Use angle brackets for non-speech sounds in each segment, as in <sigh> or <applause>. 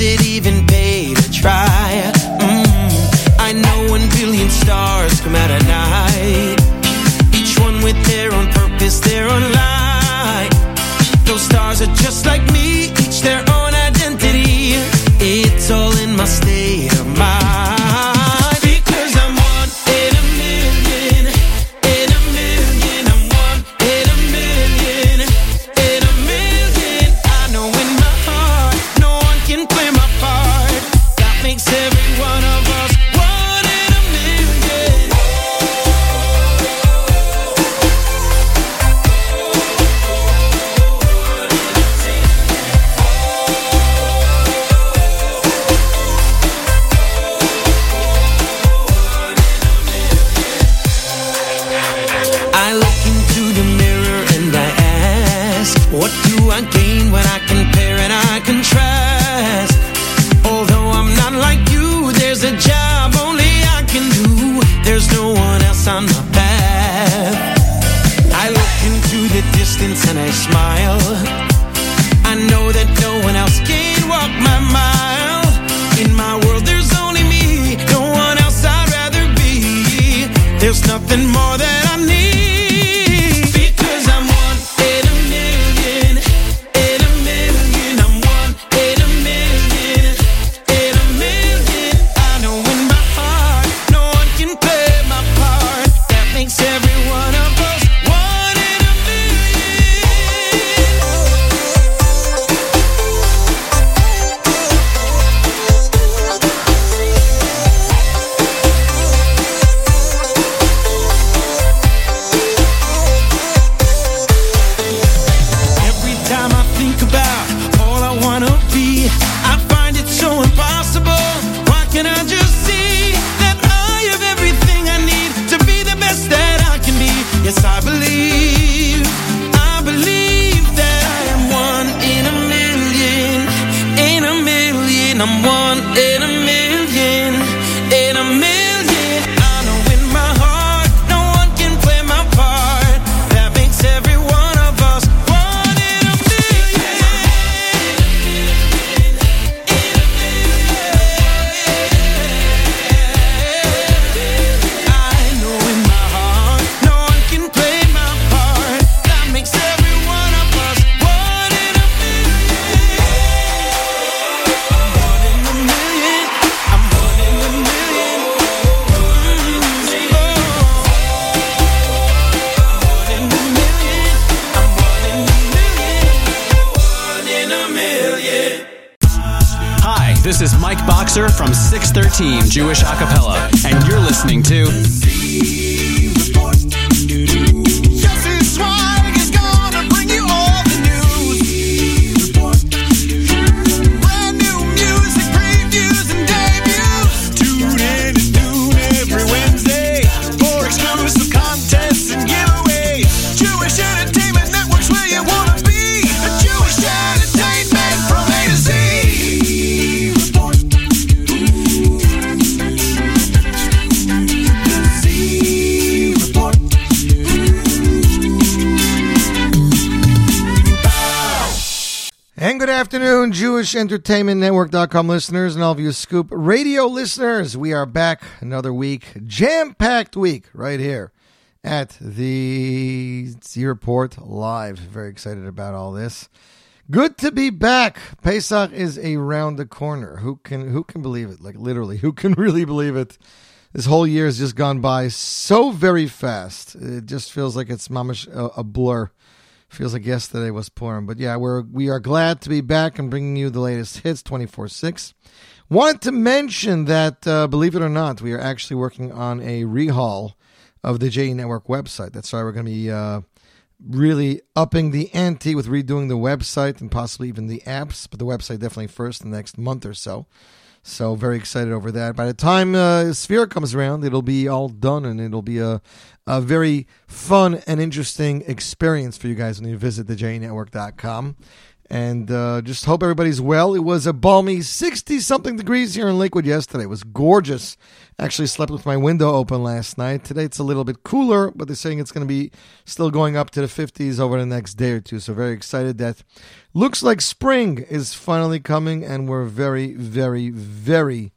it even BushEntertainmentNetwork.com listeners and all of you Scoop Radio listeners, we are back another week, jam packed week right here at the Searport Live. Very excited about all this. Good to be back. Pesach is around the corner. Who can who can believe it? Like literally, who can <laughs> really believe it? This whole year has just gone by so very fast. It just feels like it's mamish a, a blur. Feels like yesterday was Purim, but yeah, we're we are glad to be back and bringing you the latest hits twenty four six. Wanted to mention that, uh, believe it or not, we are actually working on a rehaul of the JE Network website. That's why we're going to be uh, really upping the ante with redoing the website and possibly even the apps, but the website definitely first in the next month or so. So very excited over that. By the time uh, Sphere comes around, it'll be all done and it'll be a, a very fun and interesting experience for you guys when you visit thejnetwork.com. And uh, just hope everybody's well. It was a balmy 60 something degrees here in Lakewood yesterday. It was gorgeous. Actually, slept with my window open last night. Today it's a little bit cooler, but they're saying it's going to be still going up to the 50s over the next day or two. So, very excited that looks like spring is finally coming, and we're very, very, very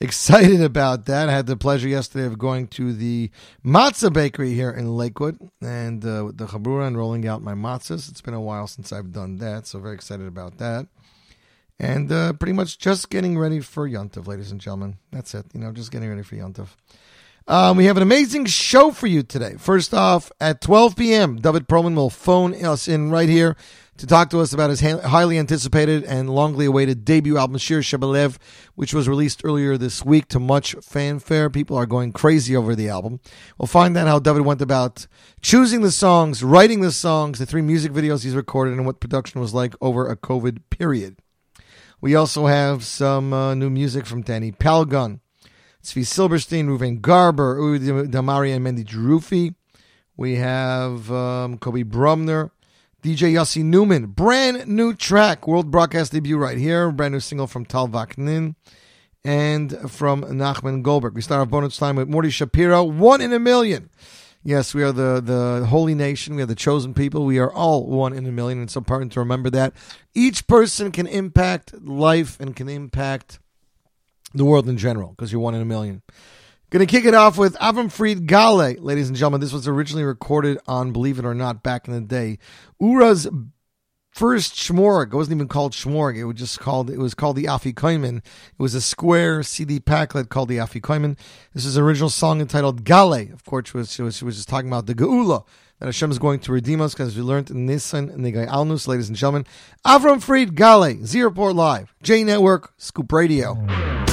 excited about that. I had the pleasure yesterday of going to the matzah bakery here in Lakewood and uh, with the chabura and rolling out my matzahs. It's been a while since I've done that, so very excited about that. And uh, pretty much just getting ready for Yontov, ladies and gentlemen. That's it. You know, just getting ready for Yontov. Um, we have an amazing show for you today. First off, at 12 p.m., David Perlman will phone us in right here to talk to us about his highly anticipated and longly awaited debut album, Shir Shebelev, which was released earlier this week to much fanfare. People are going crazy over the album. We'll find out how David went about choosing the songs, writing the songs, the three music videos he's recorded, and what production was like over a COVID period. We also have some uh, new music from Danny Palgun, Tzvi Silberstein, Ruven Garber, Udi Damari, and Mendy Drufi. We have um, Kobe Brumner, DJ Yossi Newman. Brand new track, world broadcast debut right here. Brand new single from Tal Vaknin and from Nachman Goldberg. We start our bonus time with Morty Shapiro, one in a million. Yes, we are the, the holy nation. We are the chosen people. We are all one in a million. It's important to remember that. Each person can impact life and can impact the world in general because you're one in a million. Going to kick it off with Avram Fried Gale, ladies and gentlemen. This was originally recorded on, believe it or not, back in the day. Ura's first Shmorg. It wasn't even called Shmorg. It was just called it was called the Afikoimen. It was a square CD packlet called the Afikoimen. This is an original song entitled Gale. Of course, she was, it was, it was just talking about the Geula that Hashem is going to redeem us because we learned in Nissan and the guy Alnus, ladies and gentlemen. Avram Fried Gale, Zero Port Live, J Network, Scoop Radio.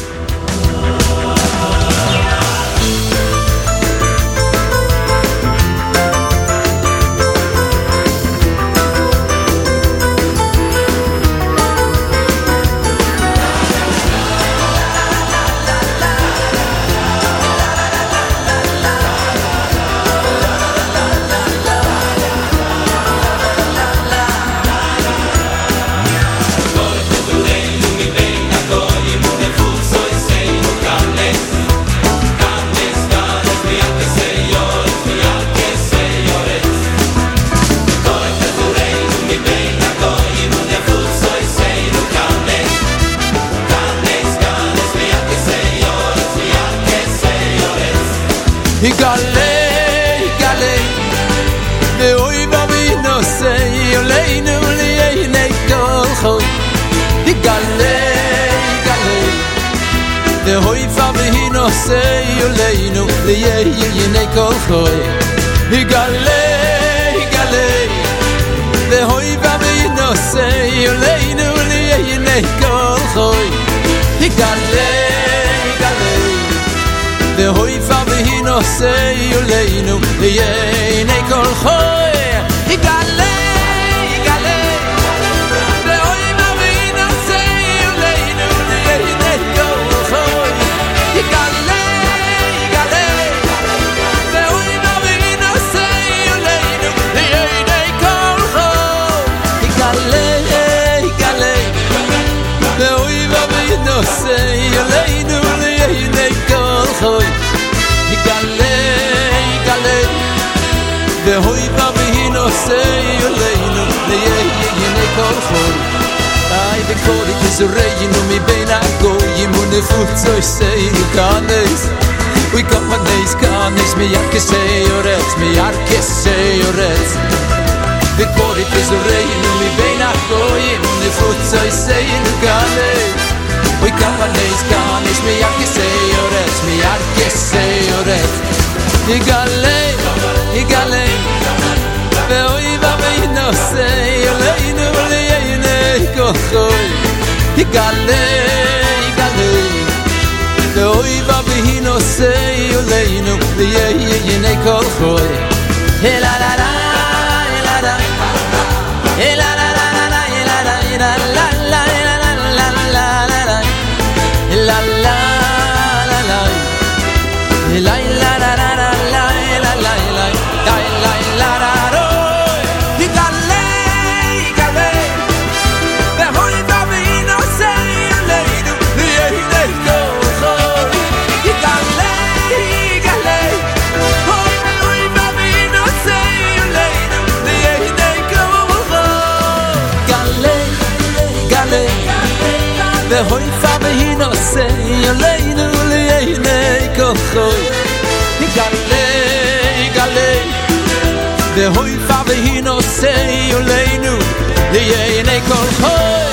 יגלה, יגלה, ואוי ואבי נושא אלינו לעיני כל חוי. יגלה, יגלה, ואוי ואבי נושא אלינו לעיני כל חוי. יגלה, יגלה, ואוי ואבי נושא אלינו לעיני כל חוי. יגלה, יגלה, ואוי ואבי נושא אלינו לעיני כל חוי. kol khol ay de kol ik iz regen um mi ben a go i mun ne fucht so sei du kan es we got my days kan mi yak se yor mi yak se yor et kol ik iz regen um mi ben a go i mun ne fucht so sei du kan we got my days kan mi yak se yor mi yak se yor et i galay i galay ve soy y galé y galé de hoy va vino se y oleino y E la la la khoy ni gale gale de hoy fa de hino sei o leinu de ye nei kol khoy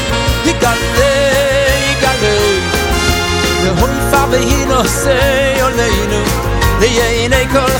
מוי פאב הינו סיי אוליינו כל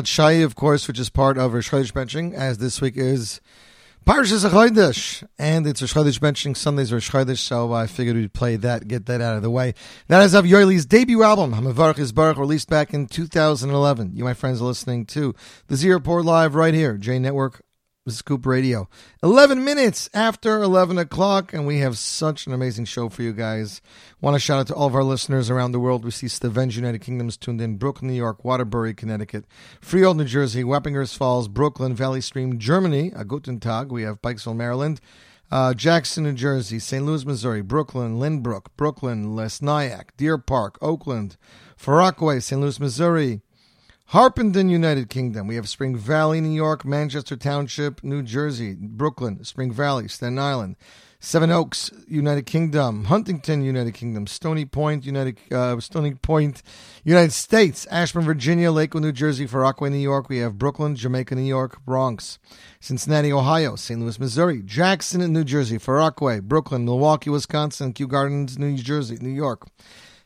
Chadshai, of course, which is part of Rosh Chodesh benching, as this week is Parshas Chodesh, and it's Rosh Chodesh benching. Sundays Rosh Chodesh, so I figured we'd play that, get that out of the way. That is of Yerli's debut album, Hamavarach is Baruch, released back in 2011. You, my friends, are listening to the Zero Port Live right here, J Network Scoop Radio. 11 minutes after 11 o'clock, and we have such an amazing show for you guys. Want to shout out to all of our listeners around the world. We see Stevens, United Kingdoms tuned in, Brooklyn, New York, Waterbury, Connecticut, Freehold, New Jersey, Wappingers Falls, Brooklyn, Valley Stream, Germany, a Guten Tag. We have Pikesville, Maryland. Uh, Jackson, New Jersey, St. Louis, Missouri, Brooklyn, Lynbrook, Brooklyn, Les Nyack, Deer Park, Oakland, Far St. Louis, Missouri, Harpenden, United Kingdom. We have Spring Valley, New York, Manchester Township, New Jersey, Brooklyn, Spring Valley, Staten Island, Seven Oaks, United Kingdom, Huntington, United Kingdom, Stony Point, United uh, Stony Point, United States, Ashburn, Virginia, Lakewood, New Jersey, Far Rockaway, New York. We have Brooklyn, Jamaica, New York, Bronx, Cincinnati, Ohio, St. Louis, Missouri, Jackson, New Jersey, Far Rockaway, Brooklyn, Milwaukee, Wisconsin, Kew Gardens, New Jersey, New York.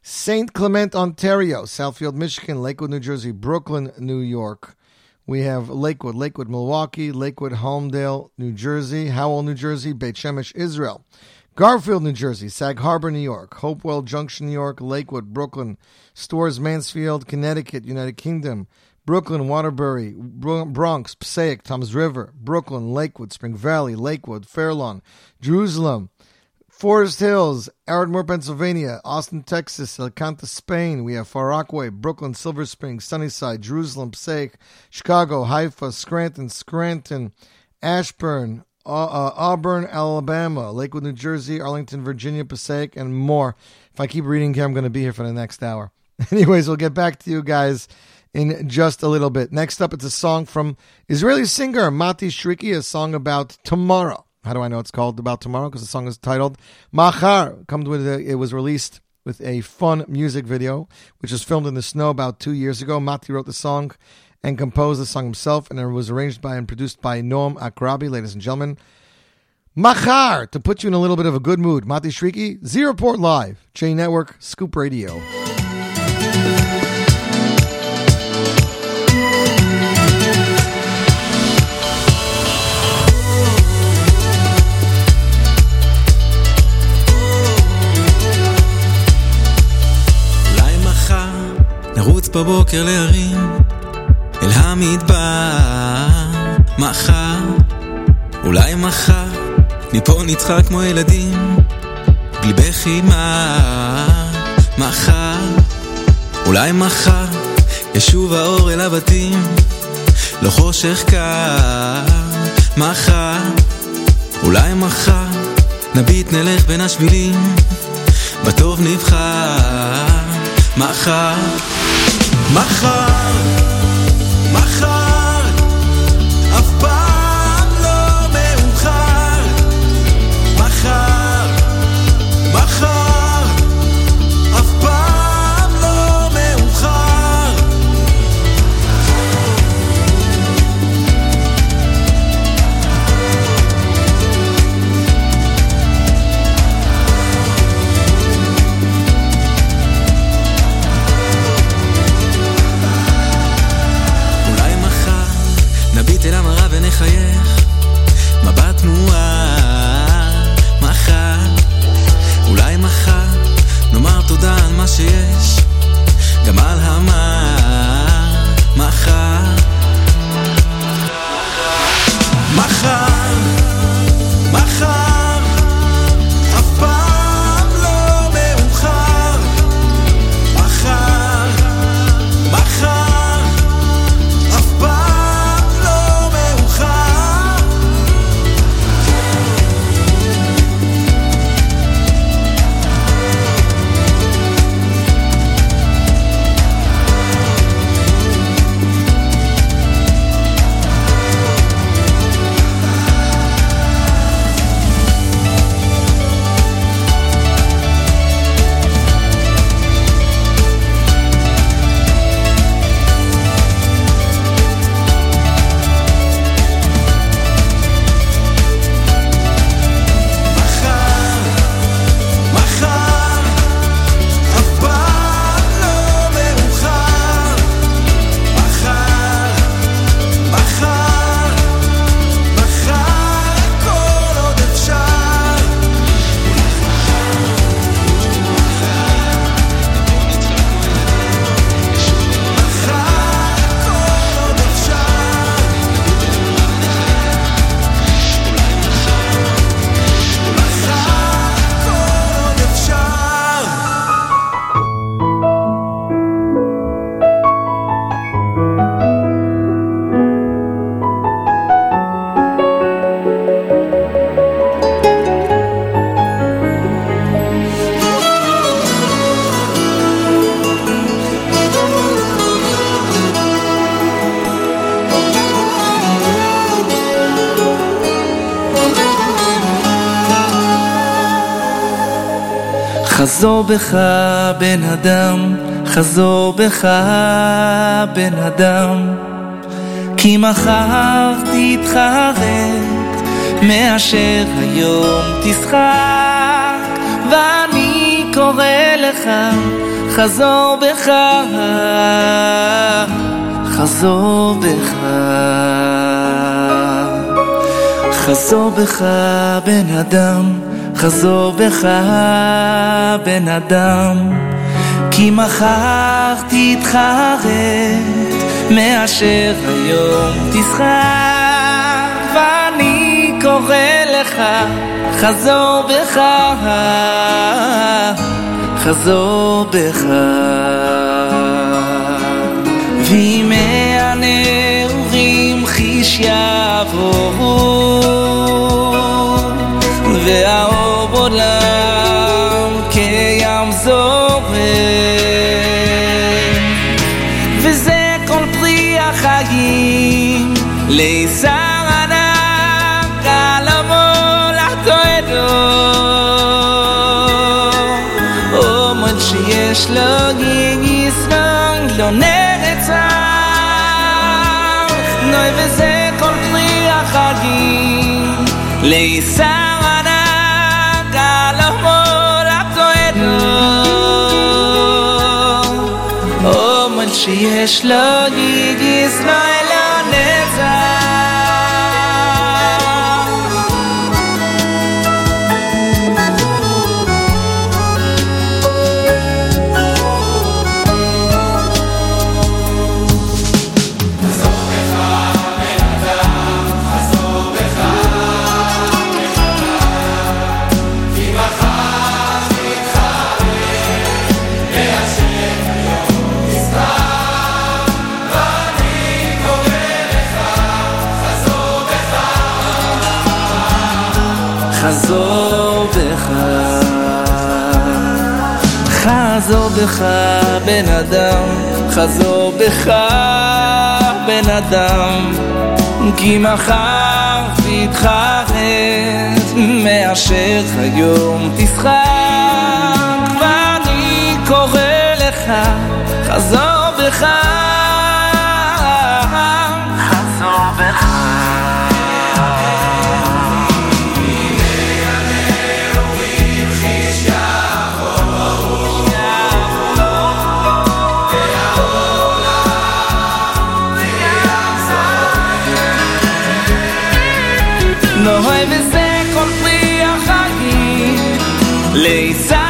St. Clement, Ontario, Southfield, Michigan, Lakewood, New Jersey, Brooklyn, New York. We have Lakewood, Lakewood, Milwaukee, Lakewood, Holmdel, New Jersey, Howell, New Jersey, Beit Shemesh, Israel. Garfield, New Jersey, Sag Harbor, New York, Hopewell Junction, New York, Lakewood, Brooklyn, Storrs, Mansfield, Connecticut, United Kingdom, Brooklyn, Waterbury, Bronx, Passaic, Toms River, Brooklyn, Lakewood, Spring Valley, Lakewood, Fairlawn, Jerusalem, Forest Hills, Ardmore, Pennsylvania, Austin, Texas, Alicante, Spain. We have Far Rockaway, Brooklyn, Silver Spring, Sunnyside, Jerusalem, Passaic, Chicago, Haifa, Scranton, Scranton, Ashburn, uh, uh, Auburn, Alabama, Lakewood, New Jersey, Arlington, Virginia, Passaic, and more. If I keep reading here, I'm going to be here for the next hour. <laughs> Anyways, we'll get back to you guys in just a little bit. Next up, it's a song from Israeli singer Mati Shriki, a song about tomorrow. How do I know it's called About Tomorrow? Because the song is titled Machar. Comes with a, it was released with a fun music video, which was filmed in the snow about two years ago. Mati wrote the song and composed the song himself, and it was arranged by and produced by Noam Akrabi, ladies and gentlemen. Machar, to put you in a little bit of a good mood. Mati Shriki, Z Report Live, J Network, Scoop Radio. נרוץ בבוקר להרים אל המדבר. מחר, אולי מחר מפה נצחק כמו ילדים בלי בכי מחר, אולי מחר ישוב האור אל הבתים לא חושך קר. מחר, אולי מחר נביט נלך בין השבילים בטוב נבחר. מחר מחר, מחר, see it חזור בך בן אדם, חזור בך בן אדם, כי מחר תתחרט מאשר היום תשחק, ואני קורא לך, חזור בך, חזור בך. חזור בך בן אדם, חזור בך בן אדם, כי מחר תתחרט מאשר היום תשחק, ואני קורא לך, חזור בך, חזור בך. וימי הנעורים חיש יעברו והאור בעולם כים זורם וזה כל פרי החיים לישר ענק על המולדתו אומן שיש לו גיגיסון לא נרצח נוי וזה כל פרי החגים לישר יש לו בך בן אדם, חזור בך בן אדם, כי מחר תתחרט מאשר היום תשחק, ואני קורא לך, חזור 累在。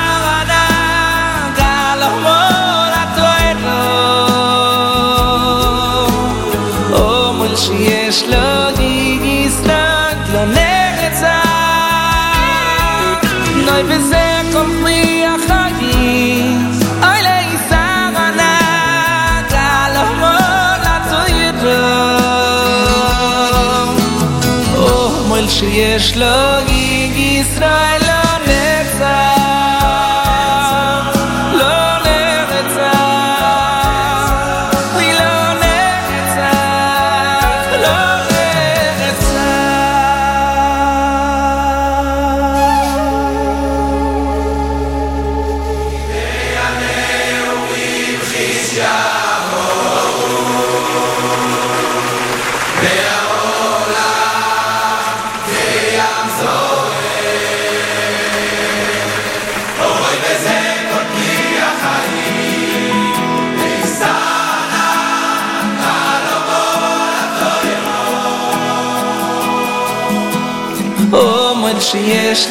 ist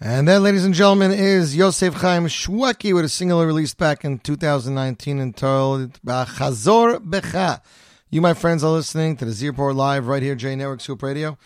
And that, ladies and gentlemen, is Yosef Chaim Shwaki with a single released back in 2019 entitled "Bachazor Becha. You, my friends, are listening to the Zierport Live right here, J Network Scoop Radio.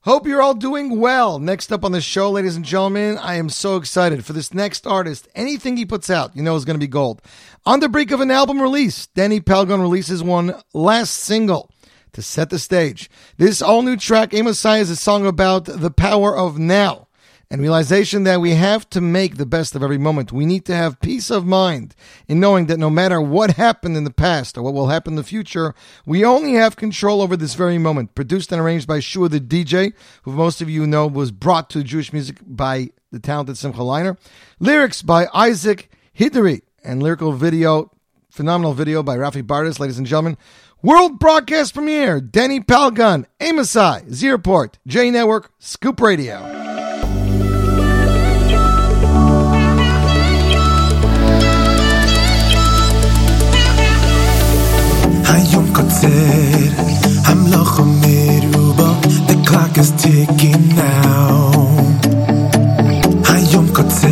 Hope you're all doing well. Next up on the show, ladies and gentlemen, I am so excited for this next artist. Anything he puts out, you know, is going to be gold. On the brink of an album release, Danny Pelgon releases one last single to set the stage. This all new track, Amosai, is a song about the power of now. And realization that we have to make the best of every moment. We need to have peace of mind in knowing that no matter what happened in the past or what will happen in the future, we only have control over this very moment. Produced and arranged by Shua the DJ, who most of you know was brought to Jewish music by the talented Simcha Leiner. Lyrics by Isaac Hidari and lyrical video, phenomenal video by Rafi Bardis, ladies and gentlemen. World broadcast premiere, Denny Palgun, Amosai, Zierport, J Network, Scoop Radio. היום קוצר, המלוך מרובה, the clock is ticking now. היום קוצר,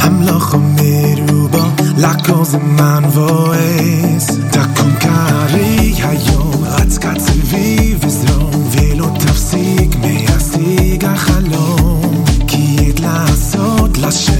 המלוך מרובה, לכל זמן בועז. תקום קרי היום, רץ קצבי וזרום, ולא תפסיק מהשיג החלום. כי עת לעשות לשם,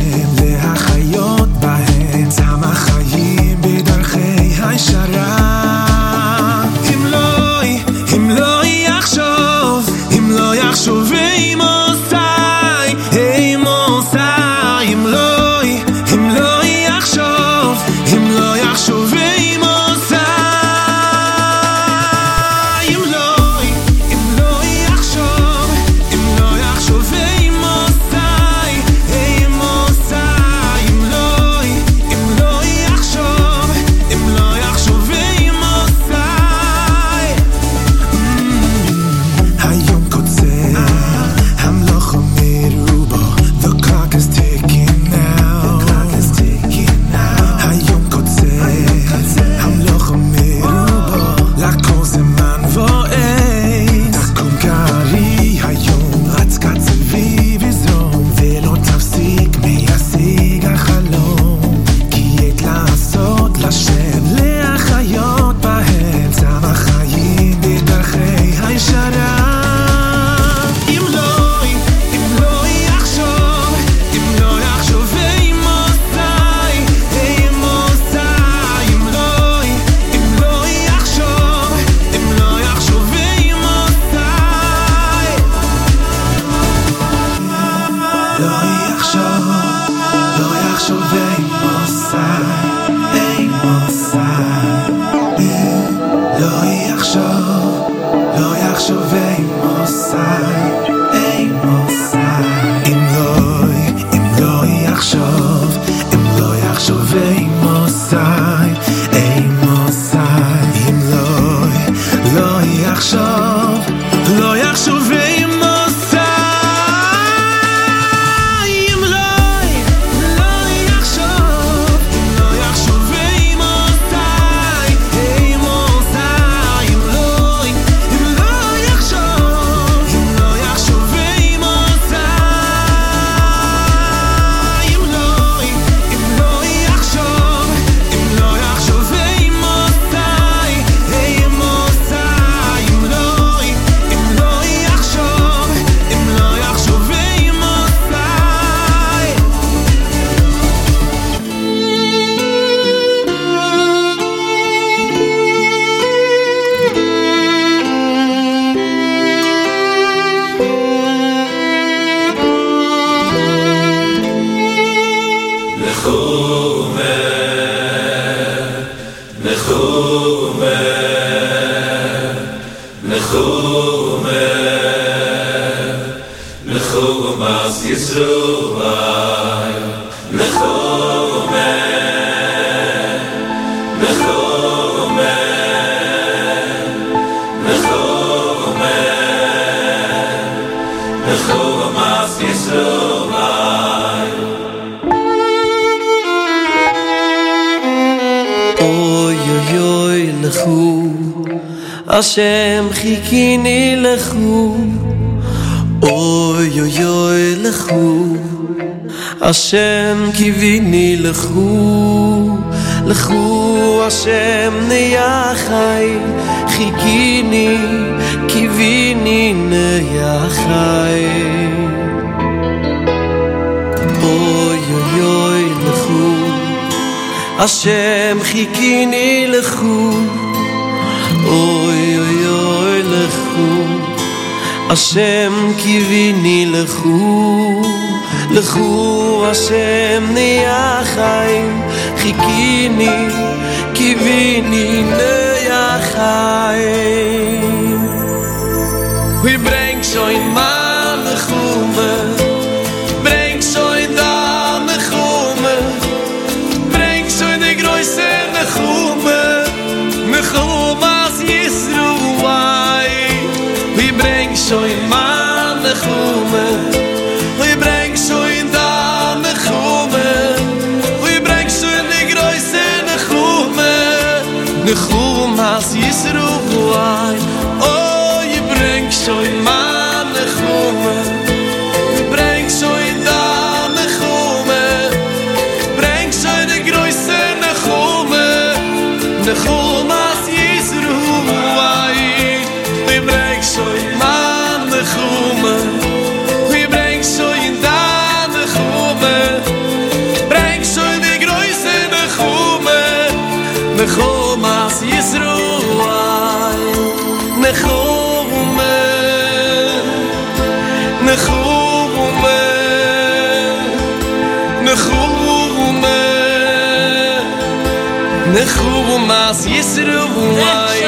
נחוב khub u mas yisr u vay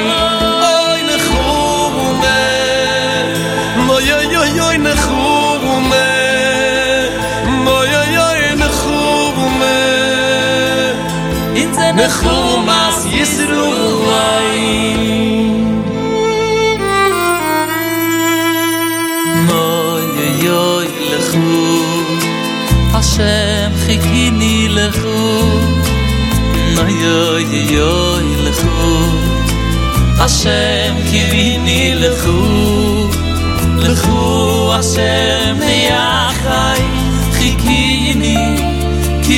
oy ne khub u me no yo yo yo ne khub נחוב me no yo yo yo ne khub u Hashem, chikini na yo yo lkhu Hashem ki vini lkhu lkhu Hashem ya khay khikini ki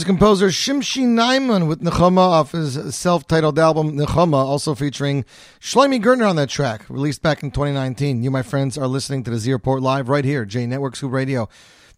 is composer Shimshi Naiman with Nechama off his self-titled album Nechama, also featuring Shlomi Gertner on that track, released back in 2019. You, my friends, are listening to the Z Report live right here, J Network Scoop Radio.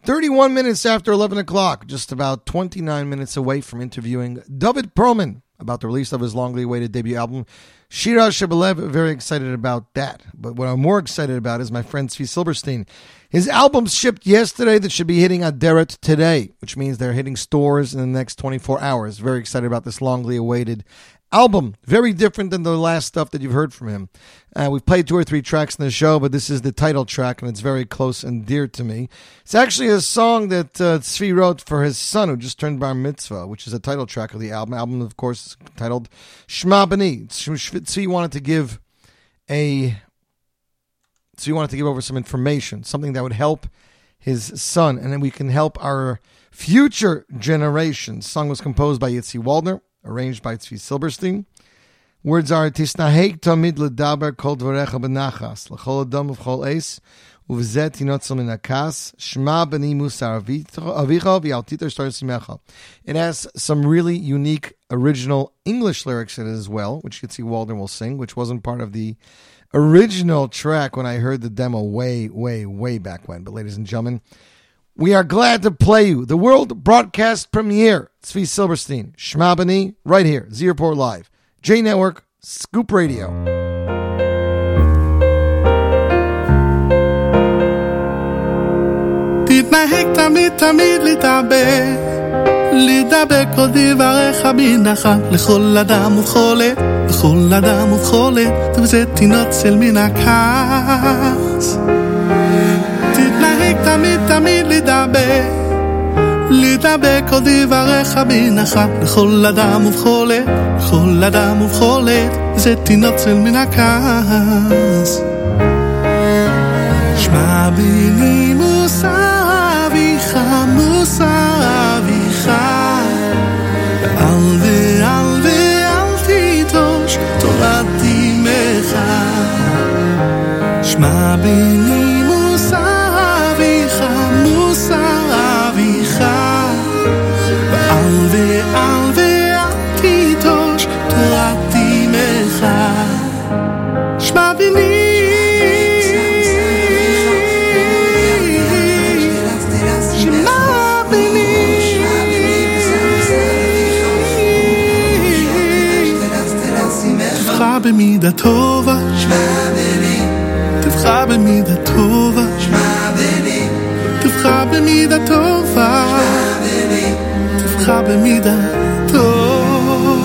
31 minutes after 11 o'clock, just about 29 minutes away from interviewing David Perlman about the release of his longly awaited debut album, Shira Shebelev. Very excited about that. But what I'm more excited about is my friend Zvi Silberstein. His album shipped yesterday that should be hitting Aderet today, which means they're hitting stores in the next 24 hours. Very excited about this longly awaited album. Very different than the last stuff that you've heard from him. Uh, we've played two or three tracks in the show, but this is the title track, and it's very close and dear to me. It's actually a song that uh, Tzvi wrote for his son, who just turned bar mitzvah, which is a title track of the album. Album, of course, titled Shema B'ni. Tzvi wanted to give a so you wanted to give over some information, something that would help his son, and then we can help our future generations. The song was composed by Yitzi Waldner, arranged by Tzvi Silberstein. Words are Tisnahek Tamid Ladaber Kol Dvorecha Benachas, Lachol Adam of Chol Ace, Uvze Tinotzal Minakas, Shema Beni Musar Avicha V'Altiter Simecha. It has some really unique original English lyrics in it as well, which Yitzi Waldner will sing, which wasn't part of the original track when I heard the demo way, way, way back when. But, ladies and gentlemen, we are glad to play you the world broadcast premiere. Tzvi Silberstein, Shmabani, right here, Z Report Live, J Network, Scoop Radio. תתנהג תמיד תמיד להתאבק לכל אדם עת. לכל אדם ובכל עת, וזה תינוצל מן הכעס. תתנהג תמיד תמיד לדבר, לדבר כל דבריך בנחת לכל אדם ובכל עת, לכל אדם ובכל עת, וזה תינוצל מן הכעס. שמע בנימוס אביך, מוסר שמע בנימוס אביך, מוסר אביך, ואל ואל ואל תיטוש תורת אמך. שמע בני. שמע Schraube mir der Tova. Schraube mir der Tova. Schraube mir der Tova.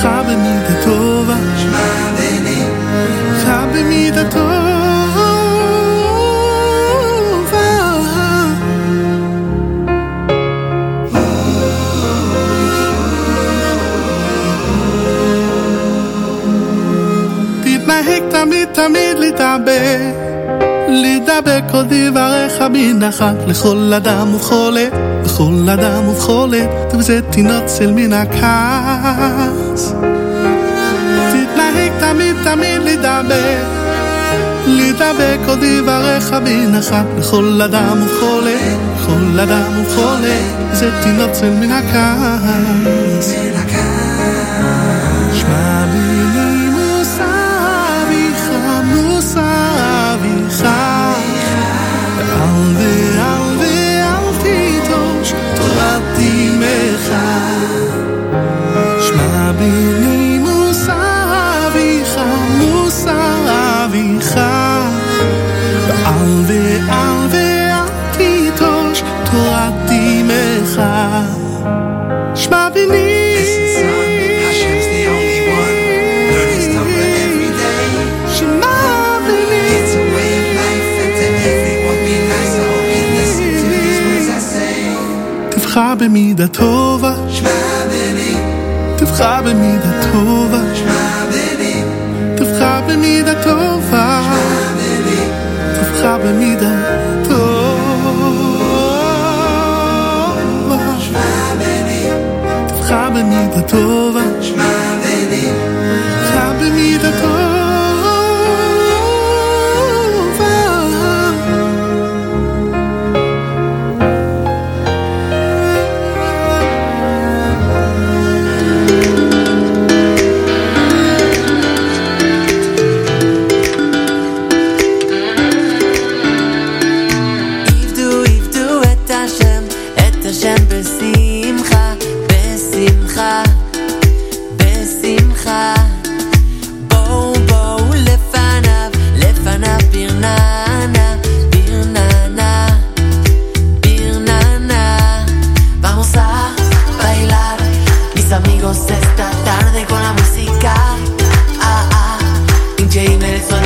Schraube mir der Tova. Schraube mir der Tova. לדבר, לדבר כל דבריך בנחת לכל אדם ובכל עת, לכל אדם ובכל עת, ובזה תינוצל מן הכעס. תתנהג תמיד תמיד לדבר, לדבר כל דבריך בנחת לכל אדם ובכל עת, לכל אדם ובכל עת, ובזה תינוצל מן הכעס. במידה טובה. תבחר במידה טובה. תבחר במידה טובה. תבחר במידה טובה. תבחר במידה טובה. תבחר DJ Nelson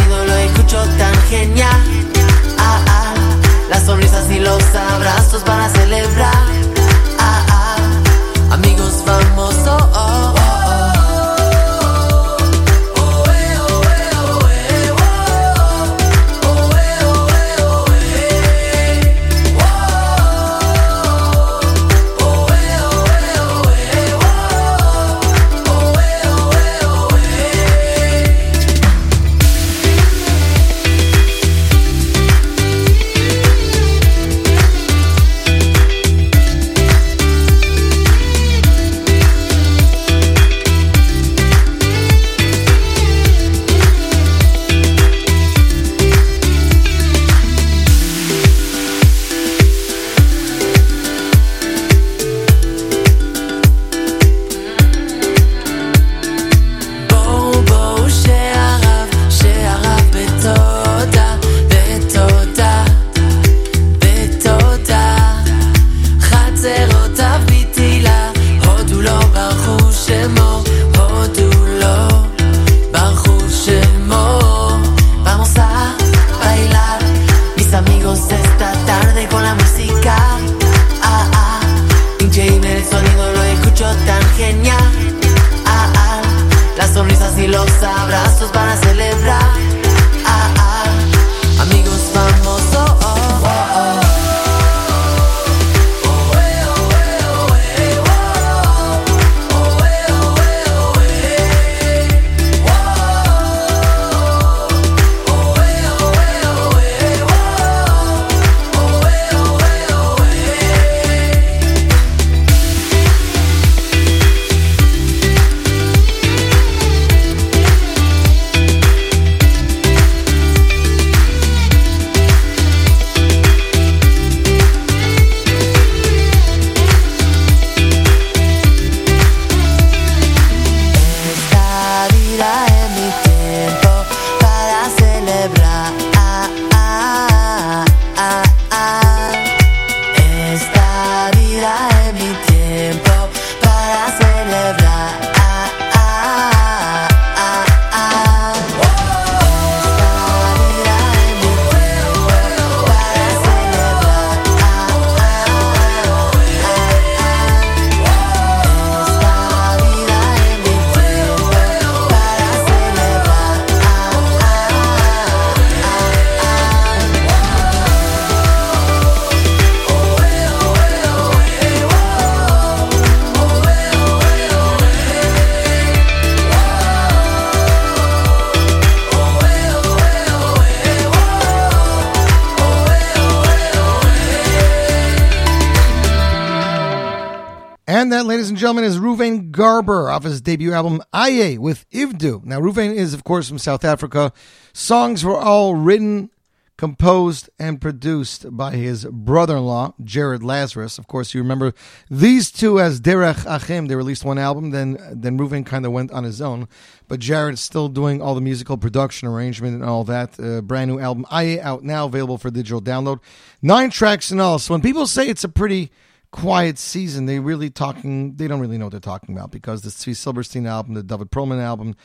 debut album Aye with Ivdu. Now, Ruvain is, of course, from South Africa. Songs were all written, composed, and produced by his brother in law, Jared Lazarus. Of course, you remember these two as Derech Achim. They released one album, then, then Ruvain kind of went on his own. But Jared is still doing all the musical production, arrangement, and all that. Uh, brand new album Aye out now, available for digital download. Nine tracks in all. So when people say it's a pretty quiet season. They really talking. They don't really know what they're talking about because the Tzvi Silberstein album, the David Perlman album,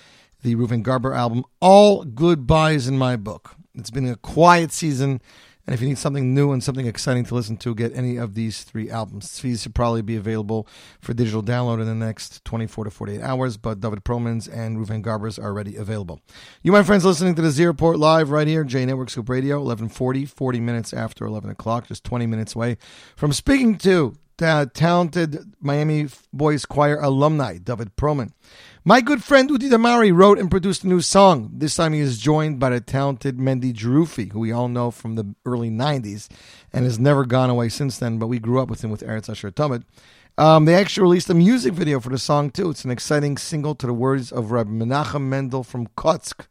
the Reuven Garber album, all good buys in my book. It's been a quiet season, and if you need something new and something exciting to listen to, get any of these three albums. Tzvi should probably be available for digital download in the next 24 to 48 hours, but David Perlman's and Reuven Garber's are already available. You, my friends, listening to the Z Report live right here, J Network Scoop Radio, 1140, 40 minutes after 11 o'clock, just 20 minutes away from speaking to talented Miami Boys Choir alumni, David Perlman. My good friend Udi Damari wrote and produced a new song. This time he is joined by the talented Mendy Jerufi, who we all know from the early 90s and has never gone away since then, but we grew up with him with Eretz Asher Tamid. Um, they actually released a music video for the song, too. It's an exciting single to the words of Rabbi Menachem Mendel from Kotsk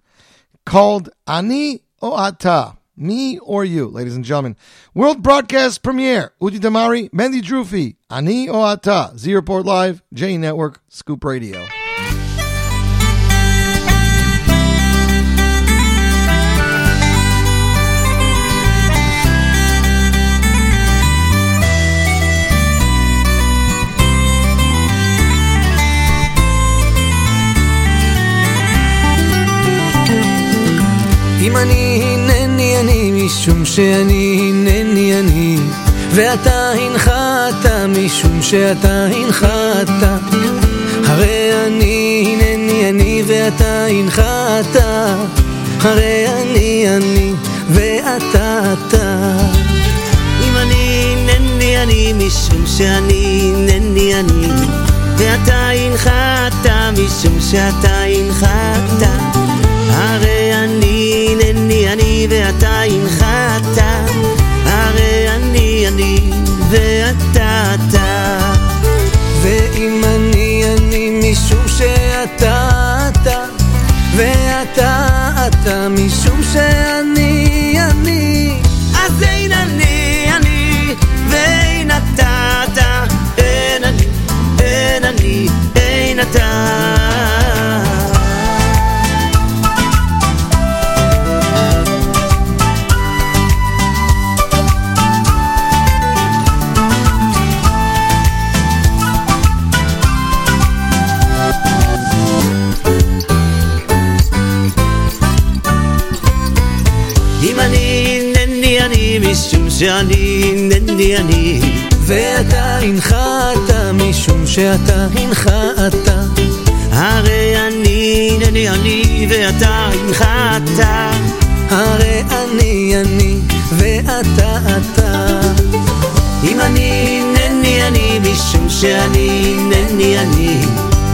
called Ani O Ata me or you, ladies and gentlemen. World broadcast premiere, Udi Damari, Mendy Jerufi, Ani Oata, Z Report Live, J Network, Scoop Radio. אם אני משום שאני הנני אני ואתה הנחת משום שאתה הנחת. הרי אני הנני אני ואתה הנחת. הרי אני אני ואתה אתה. אם אני הנני אני משום שאני הנני אני ואתה הנחת משום שאתה הנחת. הרי אני הנני אני ואתה הנחת הרי אני אני ואתה שאני הנני אני. ואתה הנחת משום שאתה הנחת. הרי אני הנני אני ואתה הנחת. הרי אני אני ואתה אתה. אם אני הנני אני משום שאני הנני אני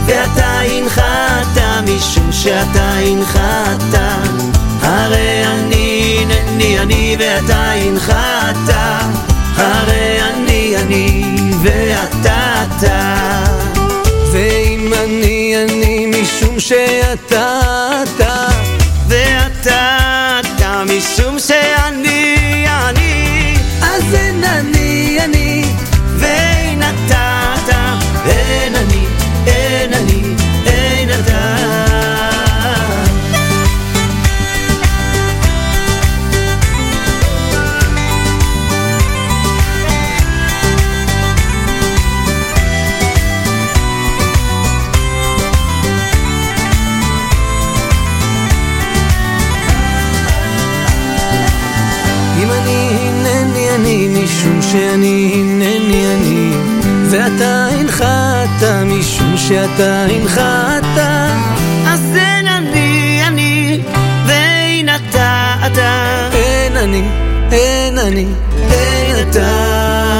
ואתה הנחת משום שאתה הנחת הרי אני הנני אני ואתה הנחת הרי אני אני ואתה אתה. ואם אני אני משום שאתה שאתה הנחת אז אין אני אני ואין אתה אתה. אין אני אין אני אין אתה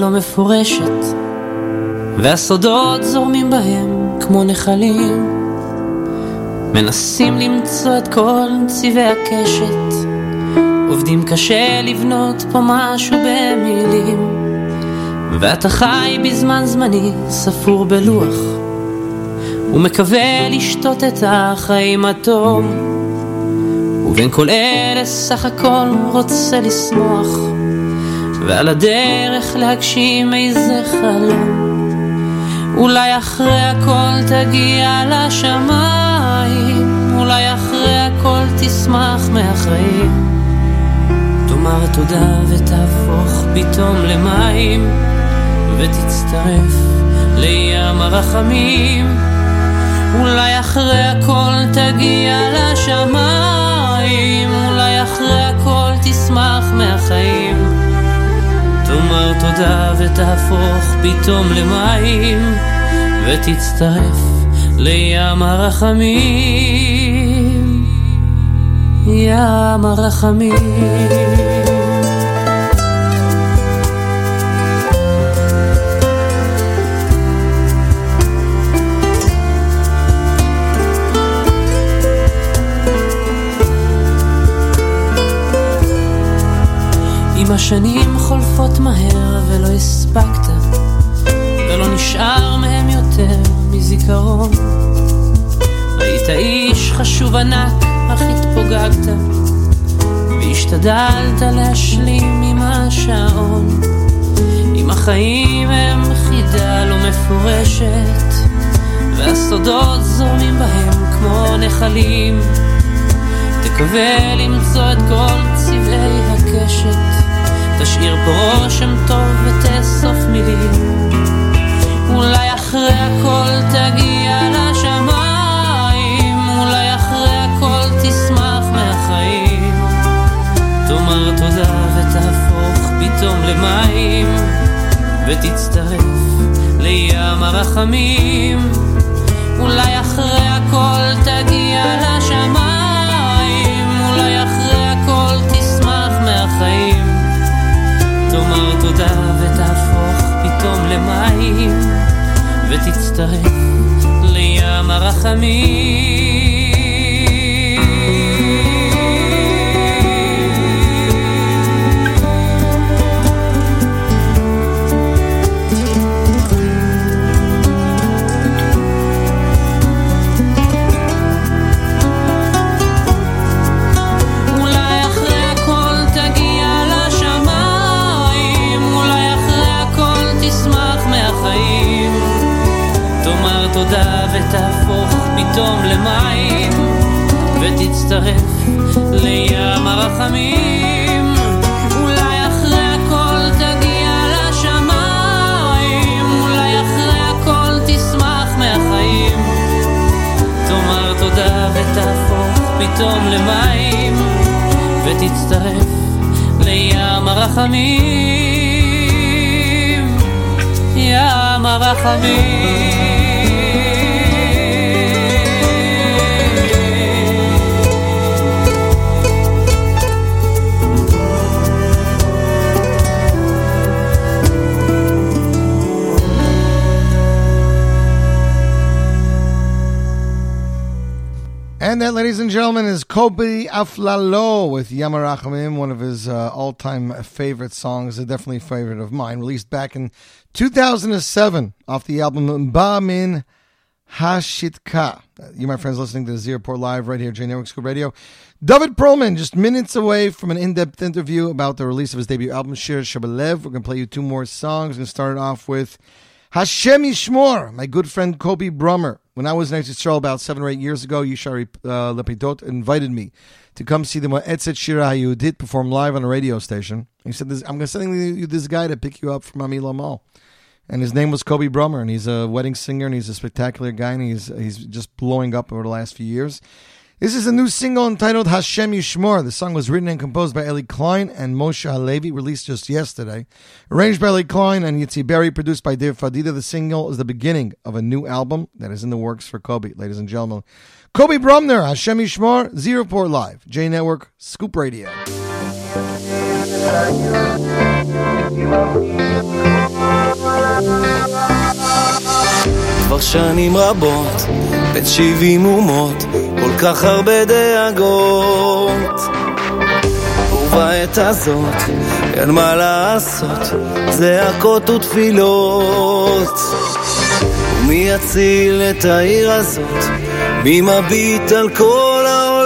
לא מפורשת, והסודות זורמים בהם כמו נחלים. מנסים למצוא את כל צבעי הקשת, עובדים קשה לבנות פה משהו במילים. ואתה חי בזמן זמני ספור בלוח, ומקווה לשתות את החיים הטוב. ובין כל אלה סך הכל רוצה לשמוח, ועל הדרך להגשים איזה חלום. אולי אחרי הכל תגיע לשמיים, אולי אחרי הכל תשמח מהחיים. תאמר תודה ותהפוך פתאום למים, ותצטרף לים הרחמים. אולי אחרי הכל תגיע לשמיים, אולי אחרי הכל תשמח מהחיים. תאמר תודה ותהפוך פתאום למים, ותצטרף לים הרחמים. ים הרחמים. אם השנים חולפות מהר ולא הספקת, ולא נשאר מהם יותר מזיכרון. היית איש חשוב ענק, אך התפוגגת, והשתדלת להשלים עם השעון. אם החיים הם חידה לא מפורשת, והסודות זורמים בהם כמו נחלים, תקווה למצוא את כל צבעי הקשת. תשאיר פה רושם טוב ותאסוף מילים. אולי אחרי הכל תגיע לשמיים, אולי אחרי הכל תשמח מהחיים. תאמר תודה ותהפוך פתאום למים, ותצטרף לים הרחמים. אולי אחרי הכל תגיע לשמיים, ותצטרף לים הרחמים. פתאום למים, ותצטרף לים הרחמים. אולי אחרי הכל תגיע לשמיים, אולי אחרי הכל תשמח מהחיים. תאמר תודה ותהפוך פתאום למים, ותצטרף לים הרחמים, ים הרחמים. Ladies and gentlemen, is Kobe Aflalo with Yamarachamim, one of his uh, all-time favorite songs, a definitely favorite of mine, released back in 2007 off the album Ba Min Hashitka. You, my friends, listening to the Report Live right here, Network Scoop Radio. David Perlman, just minutes away from an in-depth interview about the release of his debut album, Shir Shabalev. We're going to play you two more songs. We're going to start it off with Hashem Yishmor, my good friend Kobe Brummer. When I was in Israel about seven or eight years ago, Yishari uh, Lapidot invited me to come see the Moetzet Shira Hayudit perform live on a radio station. He said, I'm going to send you this guy to pick you up from Amila Mall. And his name was Kobe Brummer, and he's a wedding singer, and he's a spectacular guy, and he's, he's just blowing up over the last few years. This is a new single entitled Hashem Yishmor. The song was written and composed by Eli Klein and Moshe Halevi, released just yesterday. Arranged by Eli Klein and Yitzi Berry, produced by Dave Fadida. The single is the beginning of a new album that is in the works for Kobe, ladies and gentlemen. Kobe Brummer, Hashem Yishmor, Z Report Live, J Network, Scoop Radio. כבר שנים רבות, בן שבעים אומות, כל כך הרבה דאגות. ובעת הזאת, אין מה לעשות, זעקות ותפילות. ומי יציל את העיר הזאת? מי מביט על כל העולם?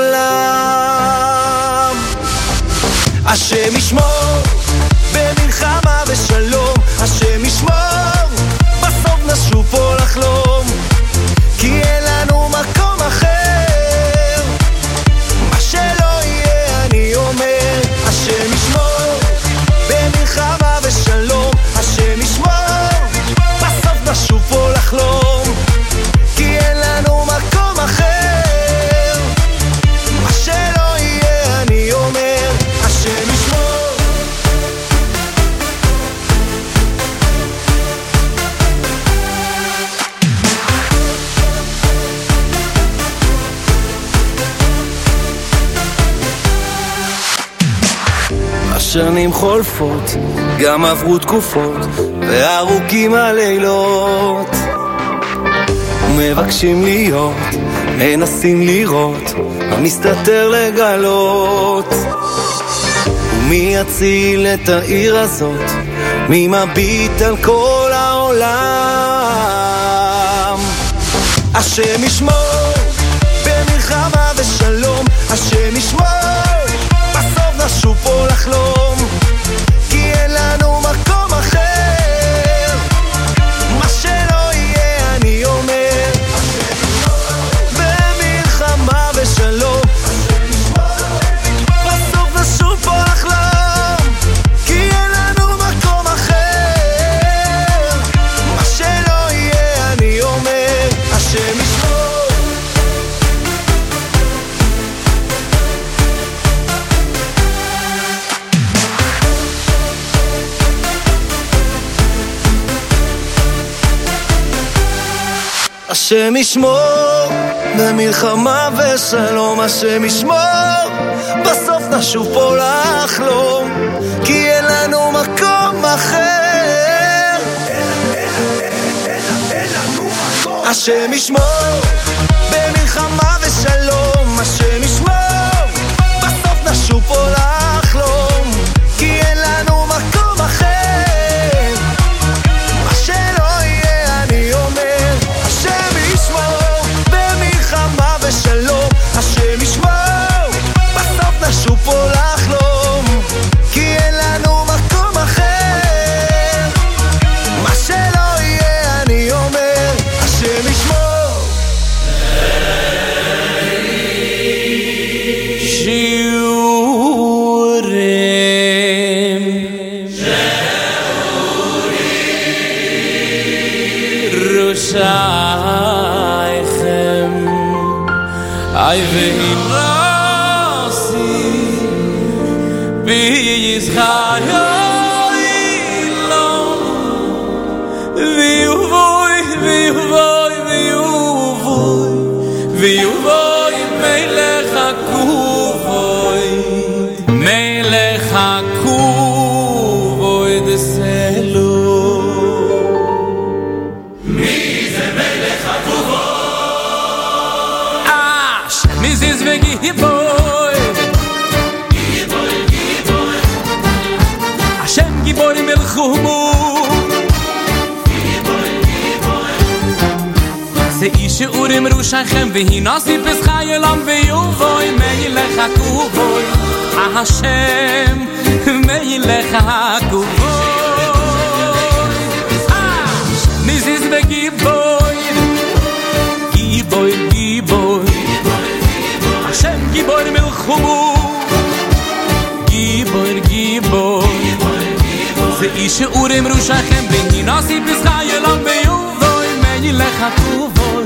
השם ישמור במלחמה ושלום, השם ישמור לחלום כי אין לנו מקום אחר. מה שלא יהיה אני אומר השם ישמור. במלחמה ושלום השם ישמור. בסוף נשוב פה לחלום השנים חולפות, גם עברו תקופות, וארוכים הלילות. מבקשים להיות, מנסים לראות, מסתתר לגלות. ומי יציל את העיר הזאת? מי מביט על כל העולם? השם ישמור במלחמה ושלום, השם ישמור בסוף נשוב פה לחלום השם ישמור במלחמה ושלום, השם ישמור. בסוף נשוב פה לחלום כי אין לנו מקום אחר. השם ישמור khumu Se ish ur im ru shachem ve hinas im bes khayelam ve yom voy mey lekh kuvoy a hashem mey lekh kuvoy mis iz ze ish ur im נוסי shachem bin ni nasi bis khaye lam be yu voy men ni le khatu voy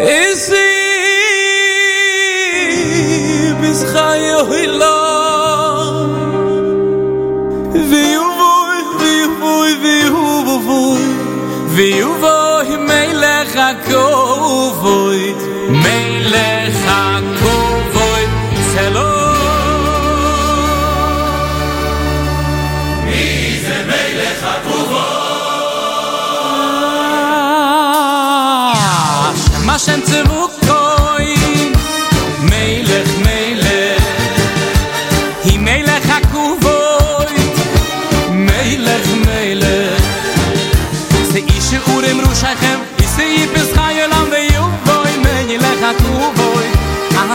is bis khaye hila vi u voy vi u vi u voy vi u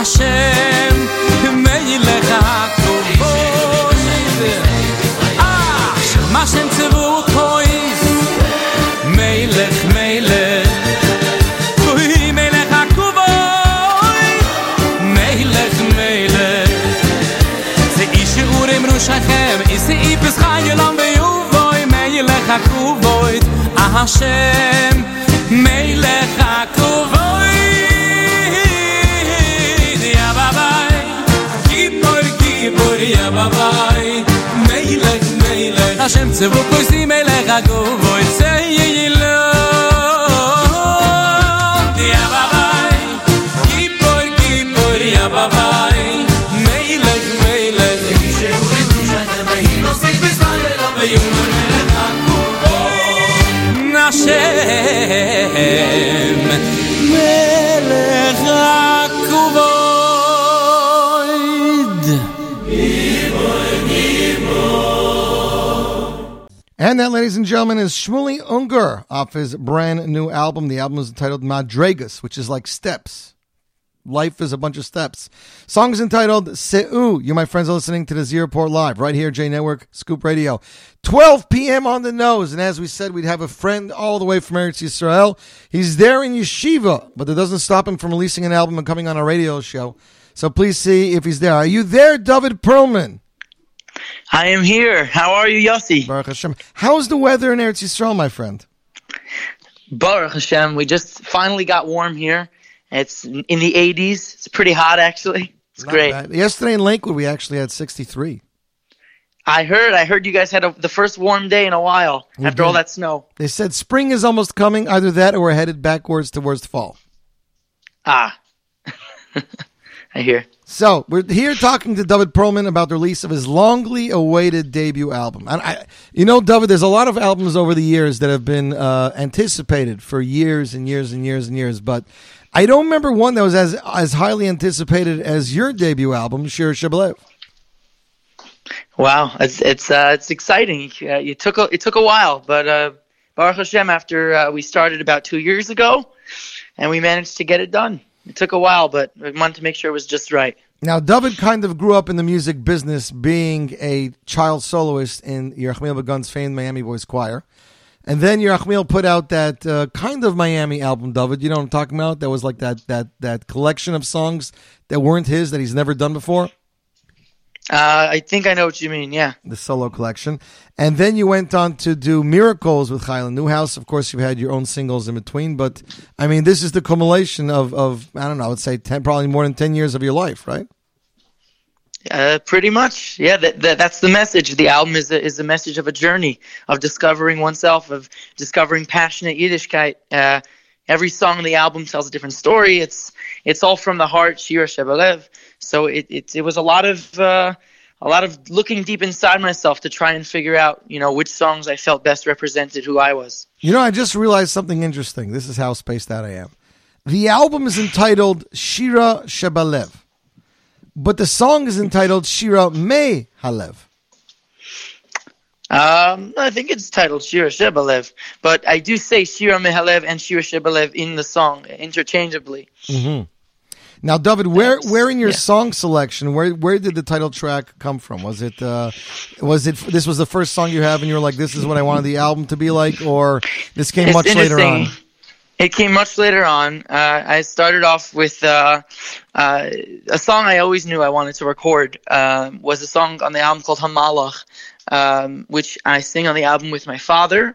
Hashem Melech אורם איסי איפס ba bay melech melech hashem tzevu koiz di melech agov oy And that, ladies and gentlemen, is Shmueli Ungar off his brand new album. The album is entitled Madregas, which is like steps. Life is a bunch of steps. Song is entitled Seu. You, my friends, are listening to the Z Report Live right here, J Network, Scoop Radio. 12 p.m. on the nose. And as we said, we'd have a friend all the way from Eretz Yisrael. He's there in Yeshiva, but that doesn't stop him from releasing an album and coming on a radio show. So please see if he's there. Are you there, David Perlman? I am here. How are you, Yossi? Baruch Hashem. How's the weather in Eretz Yisrael, my friend? Baruch Hashem. We just finally got warm here. It's in the 80s. It's pretty hot, actually. It's Not great. bad. Yesterday in Lakewood, we actually had 63. I heard. I heard you guys had a, the first warm day in a while We after all that snow. They said spring is almost coming. Either that or we're headed backwards towards fall. Ah, <laughs> I hear. So we're here talking to David Perlman about the release of his longly awaited debut album. And I, you know, David, there's a lot of albums over the years that have been uh, anticipated for years and years and years and years, but I don't remember one that was as as highly anticipated as your debut album, Shir Shabalev. Wow, it's it's uh, it's exciting. Uh, it took a, it took a while, but uh, Baruch Hashem, after uh, we started about two years ago, and we managed to get it done. It took a while, but we wanted to make sure it was just right. Now, David kind of grew up in the music business, being a child soloist in Yerachmiel Begun's famed Miami Boys Choir. And then Yerachmiel put out that uh, kind of Miami album, David. You know what I'm talking about? That was like that that that collection of songs that weren't his that he's never done before. Uh, I think I know what you mean. Yeah. the solo collection. And then you went on to do Miracles with Chayala Neuhaus. Of course, you've had your own singles in between, but I mean, this is the culmination of, of I don't know, I would say 10, probably more than 10 years of your life, right? Uh, pretty much, yeah. That, that that's the message. The album is a, is a message of a journey of discovering oneself, of discovering passionate Yiddishkeit. Uh, every song on the album tells a different story. It's it's all from the heart, Shira Shebelev. So it, it it was a lot of uh, a lot of looking deep inside myself to try and figure out, you know, which songs I felt best represented who I was. You know, I just realized something interesting. This is how spaced out I am. The album is entitled Shira Shebalev, but the song is entitled Shira Me Halev. Um, I think it's titled Shira Shebelev, but I do say Shira Mehalev and Shira Shebelev in the song interchangeably. hmm Now, David, where where in your song selection, where where did the title track come from? Was it uh, was it this was the first song you have, and you were like, this is what I wanted the album to be like, or this came It's much later on? It came much later on. Uh, I started off with uh, uh, a song I always knew I wanted to record. Um was a song on the album called Hamalach, um, which I sing on the album with my father.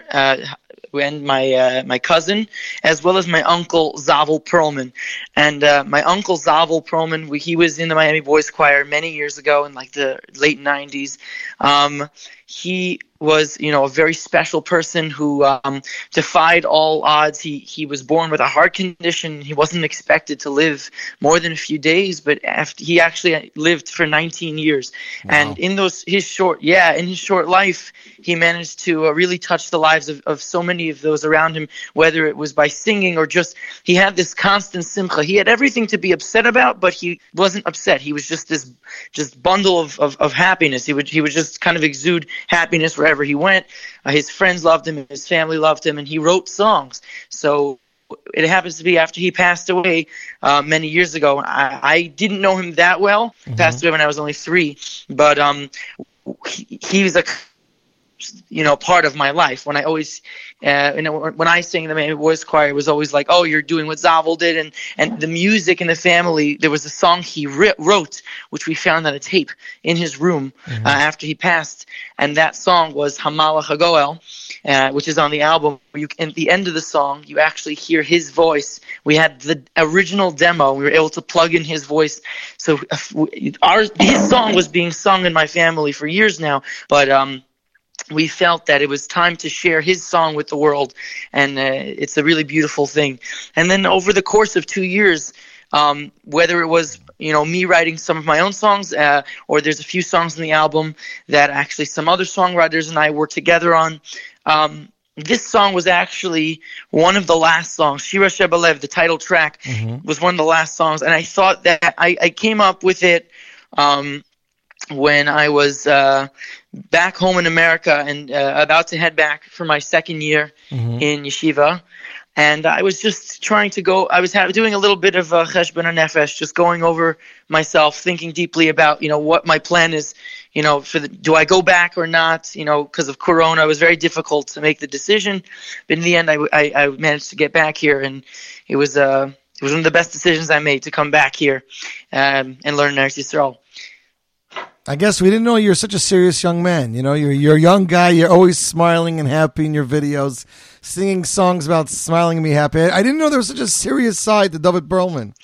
And my uh, my cousin, as well as my uncle Zavel Perlman. And uh, my uncle Zavel Perlman, we, he was in the Miami Boys Choir many years ago in like the late '90s. Um, he was, you know, a very special person who um, defied all odds. He he was born with a heart condition. He wasn't expected to live more than a few days, but after, he actually lived for 19 years. And in those his short, yeah, in his short life, he managed to uh, really touch the lives of, of so many of those around him. Whether it was by singing or just he had this constant simcha. He had everything to be upset about, but he wasn't upset. He was just this just bundle of, of, of happiness. He would he would just kind of exude happiness wherever he went. Uh, his friends loved him, his family loved him, and he wrote songs. So it happens to be after he passed away uh, many years ago. I, I didn't know him that well. He Passed away when I was only three, but um, he, he was a you know part of my life. When i always uh, you know when i sang the Miami Boys Choir it was always like oh you're doing what zavel did and and the music in the family there was a song he ri- wrote which we found on a tape in his room uh, after he passed and that song was hamalach hagoel uh, which is on the album. You at the end of the song you actually hear his voice. We had the original demo. We were able to plug in his voice. So uh, our his song was being sung in my family for years now but um we felt that it was time to share his song with the world, and uh, it's a really beautiful thing. And then over the course of two years, um, whether it was you know me writing some of my own songs, uh, or there's a few songs in the album that actually some other songwriters and I worked together on. Um, this song was actually one of the last songs. Shira Shebelev, the title track, was one of the last songs, and I thought that I, I came up with it. Um, when I was uh, back home in America and uh, about to head back for my second year in yeshiva. And I was just trying to go, I was ha- doing a little bit of uh, cheshbon nefesh, just going over myself, thinking deeply about, you know, what my plan is, you know, for the, do I go back or not? You know, because of Corona, it was very difficult to make the decision. But in the end, I, I, I managed to get back here and it was, uh, it was one of the best decisions I made to come back here um, and learn Eretz Yisrael. I guess we didn't know you're such a serious young man. You know, you're you're a young guy. You're always smiling and happy in your videos, singing songs about smiling and be happy. I didn't know there was such a serious side to David Perlman.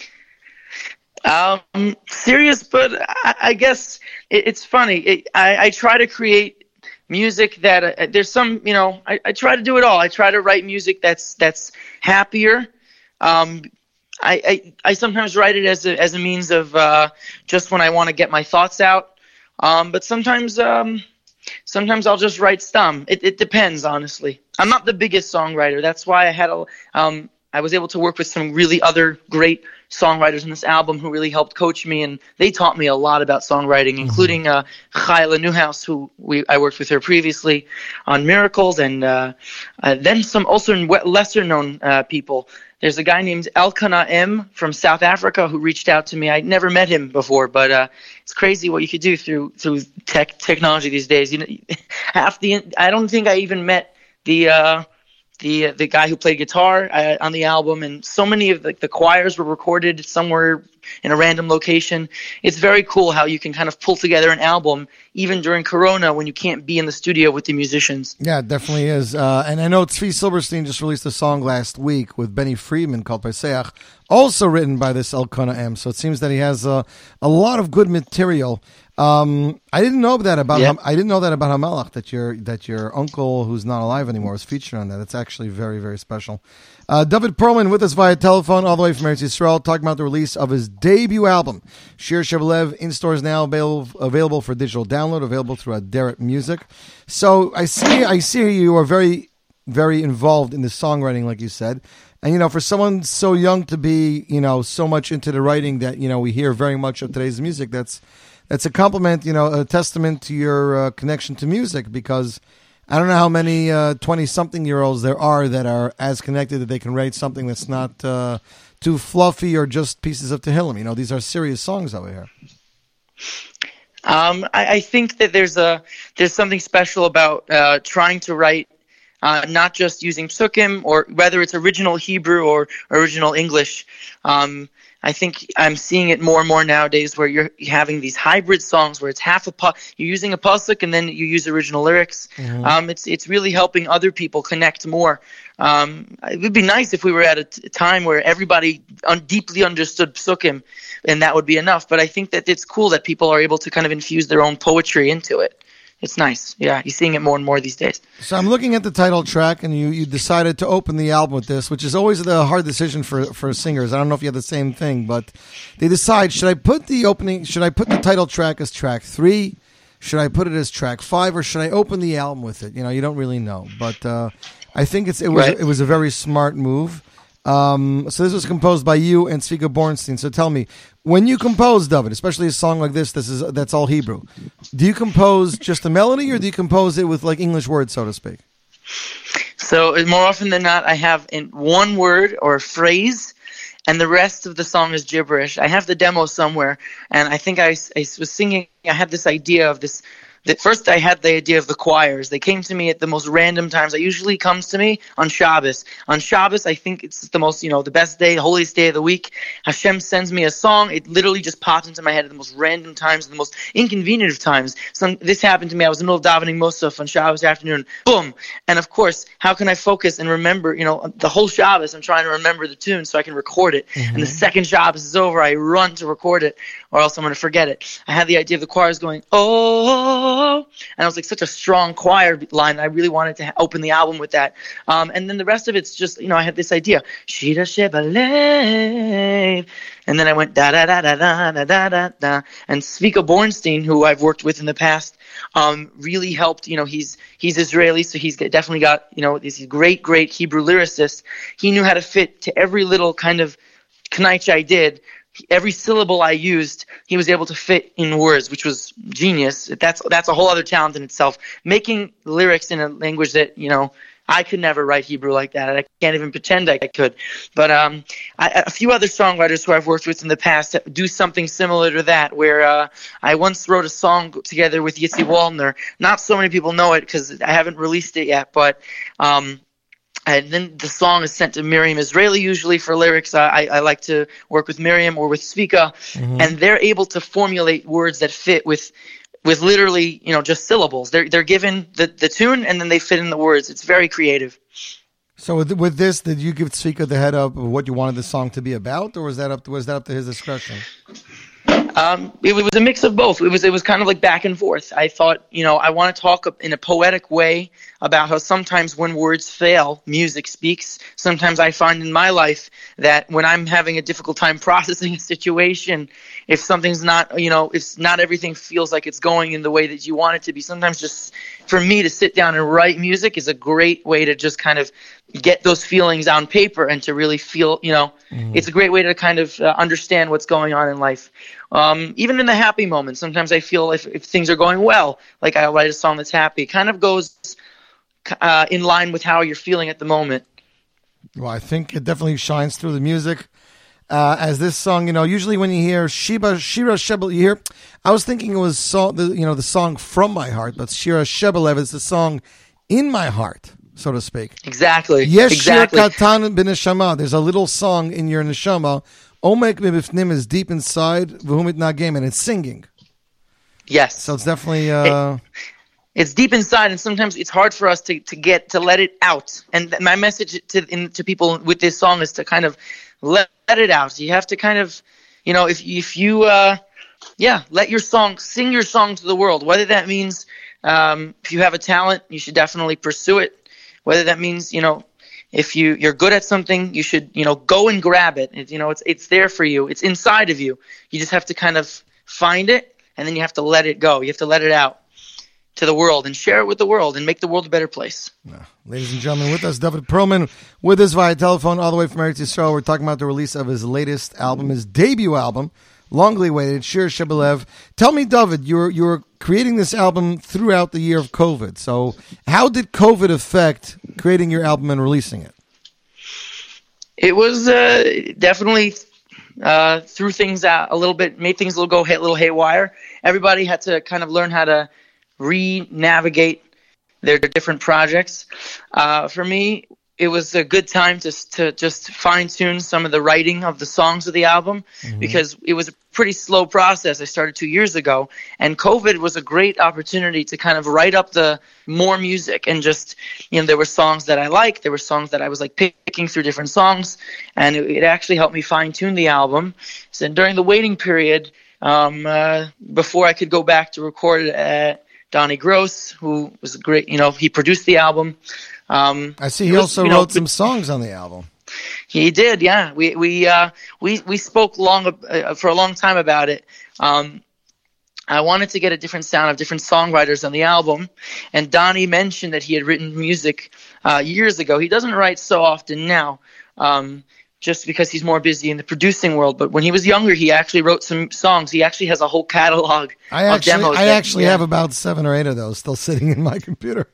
Um, serious, but I, I guess it, it's funny. It, I, I try to create music that uh, there's some, you know, I, I try to do it all. I try to write music that's that's happier. Um, I, I I sometimes write it as a as a means of uh, just when I want to get my thoughts out. Um, but sometimes um, sometimes I'll just write stum. It, it depends, honestly. I'm not the biggest songwriter. That's why I had a um, I was able to work with some really other great songwriters in this album who really helped coach me, and they taught me a lot about songwriting, including uh, Chayala Neuhaus, who we I worked with her previously on Miracles, and uh, uh, then some also lesser known uh, people. There's a guy named Elkanah M from South Africa who reached out to me. I never met him before, but uh, it's crazy what you could do through through tech technology these days. You know, <laughs> half the I don't think I even met the uh, the the guy who played guitar uh, on the album, and so many of the, the choirs were recorded somewhere in a random location. It's very cool how you can kind of pull together an album even during Corona when you can't be in the studio with the musicians. Yeah, it definitely is. Uh, and I know Tzvi Silberstein just released a song last week with Benny Friedman called Paseach, also written by this Elkanah M. So it seems that he has uh, a lot of good material. Um, I didn't know that about Yeah. Ham- I didn't know that about Hamalach that your that your uncle who's not alive anymore was featured on that. It's actually very very special. Uh, David Perlman with us via telephone all the way from Eretz Yisrael, talking about the release of his debut album, Shir Shebelev, in stores now, available available for digital download, available through Aderet Music. So I see I see you are very very involved in the songwriting, like you said. And you know, for someone so young to be, you know, so much into the writing that you know we hear very much of today's music, that's that's a compliment, you know, a testament to your uh, connection to music. Because I don't know how many twenty-something year olds there are that are as connected that they can write something that's not uh, too fluffy or just pieces of Tehillim. You know, these are serious songs over here. Um, I, I think that there's a there's something special about uh, trying to write uh, not just using psukim or whether it's original Hebrew or original English. Um, I think I'm seeing it more and more nowadays where you're having these hybrid songs where it's half a pu- you're using a pasuk and then you use original lyrics. Mhm. Um, it's it's really helping other people connect more. Um, it would be nice if we were at a t- time where everybody un- deeply understood psukim, and that would be enough. But I think that it's cool that people are able to kind of infuse their own poetry into it. It's nice. Yeah, you're seeing it more and more these days. So I'm looking at the title track, and you, you decided to open the album with this, which is always the hard decision for, for singers. I don't know if you have the same thing, but they decide should I put the opening, should I put the title track as track three, should I put it as track five, or should I open the album with it? You know, you don't really know, but uh, I think it's it was Right. it was a very smart move. Um, so this was composed by you and Svika Bornstein. So tell me, when you composed of it, especially a song like this, this is that's all Hebrew. Do you compose just a melody, or do you compose it with like English words, so to speak? So uh, more often than not, I have in one word or phrase, and the rest of the song is gibberish. I have the demo somewhere, and I think I was singing. I had this idea of this. First, I had the idea of the choirs. They came to me at the most random times. It usually comes to me on Shabbos. On Shabbos, I think it's the most, you know, the best day, the holiest day of the week. Hashem sends me a song. It literally just pops into my head at the most random times, the most inconvenient of times. Some this happened to me. I was in the middle of davening Musaf on Shabbos afternoon. Boom! And of course, how can I focus and remember? You know, the whole Shabbos. I'm trying to remember the tune so I can record it. And the mhm. second Shabbos is over, I run to record it, or else I'm going to forget it. I had the idea of the choirs going, oh, and I was like such a strong choir line. I really wanted to open the album with that. Um, and then the rest of it's just, you know, I had this idea, Shira Shebalev. And then I went da da da da da da da da da. And Svika Bornstein, who I've worked with in the past, um, really helped. You know, he's he's Israeli, so he's definitely got you know this great great Hebrew lyricist. He knew how to fit to every little kind of knaich I did. Every syllable I used, he was able to fit in words, which was genius. That's that's a whole other talent in itself. Making lyrics in a language that you know I could never write Hebrew like that. I can't even pretend I could. But um, I, a few other songwriters who I've worked with in the past do something similar to that. Where uh, I once wrote a song together with Yitzi Waldner. Not so many people know it because I haven't released it yet, but. Um, and then the song is sent to Miriam Israeli usually for lyrics. I, I, like to work with Miriam or with Svika, Mhm. and they're able to formulate words that fit with with literally you know just syllables. They're they're given the the tune and then they fit in the words. It's very creative. So with, with this, did you give Svika the head up of what you wanted the song to be about, or was that up to, was that up to his discretion? Um, it was a mix of both. It was it was kind of like back and forth. I thought, you know, I want to talk in a poetic way about how sometimes when words fail, music speaks. Sometimes I find in my life that when I'm having a difficult time <laughs> processing a situation, if something's not, you know, if not everything feels like it's going in the way that you want it to be, sometimes just for me to sit down and write music is a great way to just kind of get those feelings on paper and to really feel, you know, it's a great way to kind of uh, understand what's going on in life. Um, even in the happy moments, sometimes I feel if, if things are going well, like I'll write a song that's happy. It kind of goes uh, in line with how you're feeling at the moment. Well, I think it definitely shines through the music. Uh, as this song, you know, usually when you hear Shiba Shira Shebel, you hear. I was thinking it was so, the you know the song from my heart, but Shira Shebelev is the song in my heart, so to speak. Exactly. Yes, exactly. Shir Katan b'neshama. There's a little song in your neshama. Omek mibifnim is deep inside. V'humit nagem, and it's singing. Yes. So it's definitely. Uh, it's deep inside and sometimes it's hard for us to, to get to let it out and my message to in, to people with this song is to kind of let, let it out. You have to kind of you know if if you uh yeah let your song sing your song to the world. Whether that means um if you have a talent you should definitely pursue it. Whether that means you know if you you're good at something you should you know go and grab it, it you know it's it's there for you. It's inside of you. You just have to kind of find it and then you have to let it go. You have to let it out to the world and share it with the world and make the world a better place. Ladies and gentlemen, with us, David Perlman, with us via telephone all the way from Eretz Yisrael. We're talking about the release of his latest album, his debut album, longly awaited, Shir Shebelev. Tell me, David, you're you're creating this album throughout the year of COVID. So, how did COVID affect creating your album and releasing it? It was uh, definitely uh, threw things out a little bit, made things a little go a little haywire. Everybody had to kind of learn how to re-navigate their different projects. Uh, for me, it was a good time to to just fine tune some of the writing of the songs of the album because it was a pretty slow process. I started two years ago, and COVID was a great opportunity to kind of write up the more music and just you know there were songs that I liked, there were songs that I was like picking through different songs, and it, it actually helped me fine tune the album. So during the waiting period, um, uh, before I could go back to record it at Donnie Gross, who was great, you know, he produced the album. Um, I see he was, also you know, wrote some songs on the album. he did, yeah. We we uh, we we spoke long uh, for a long time about it. Um, I wanted to get a different sound of different songwriters on the album, and Donnie mentioned that he had written music uh, years ago. He doesn't write so often now, um, just because he's more busy in the producing world. But when he was younger, he actually wrote some songs. He actually has a whole catalog I of actually, demos. I that- actually yeah. have about seven or eight of those still <laughs> sitting in my computer.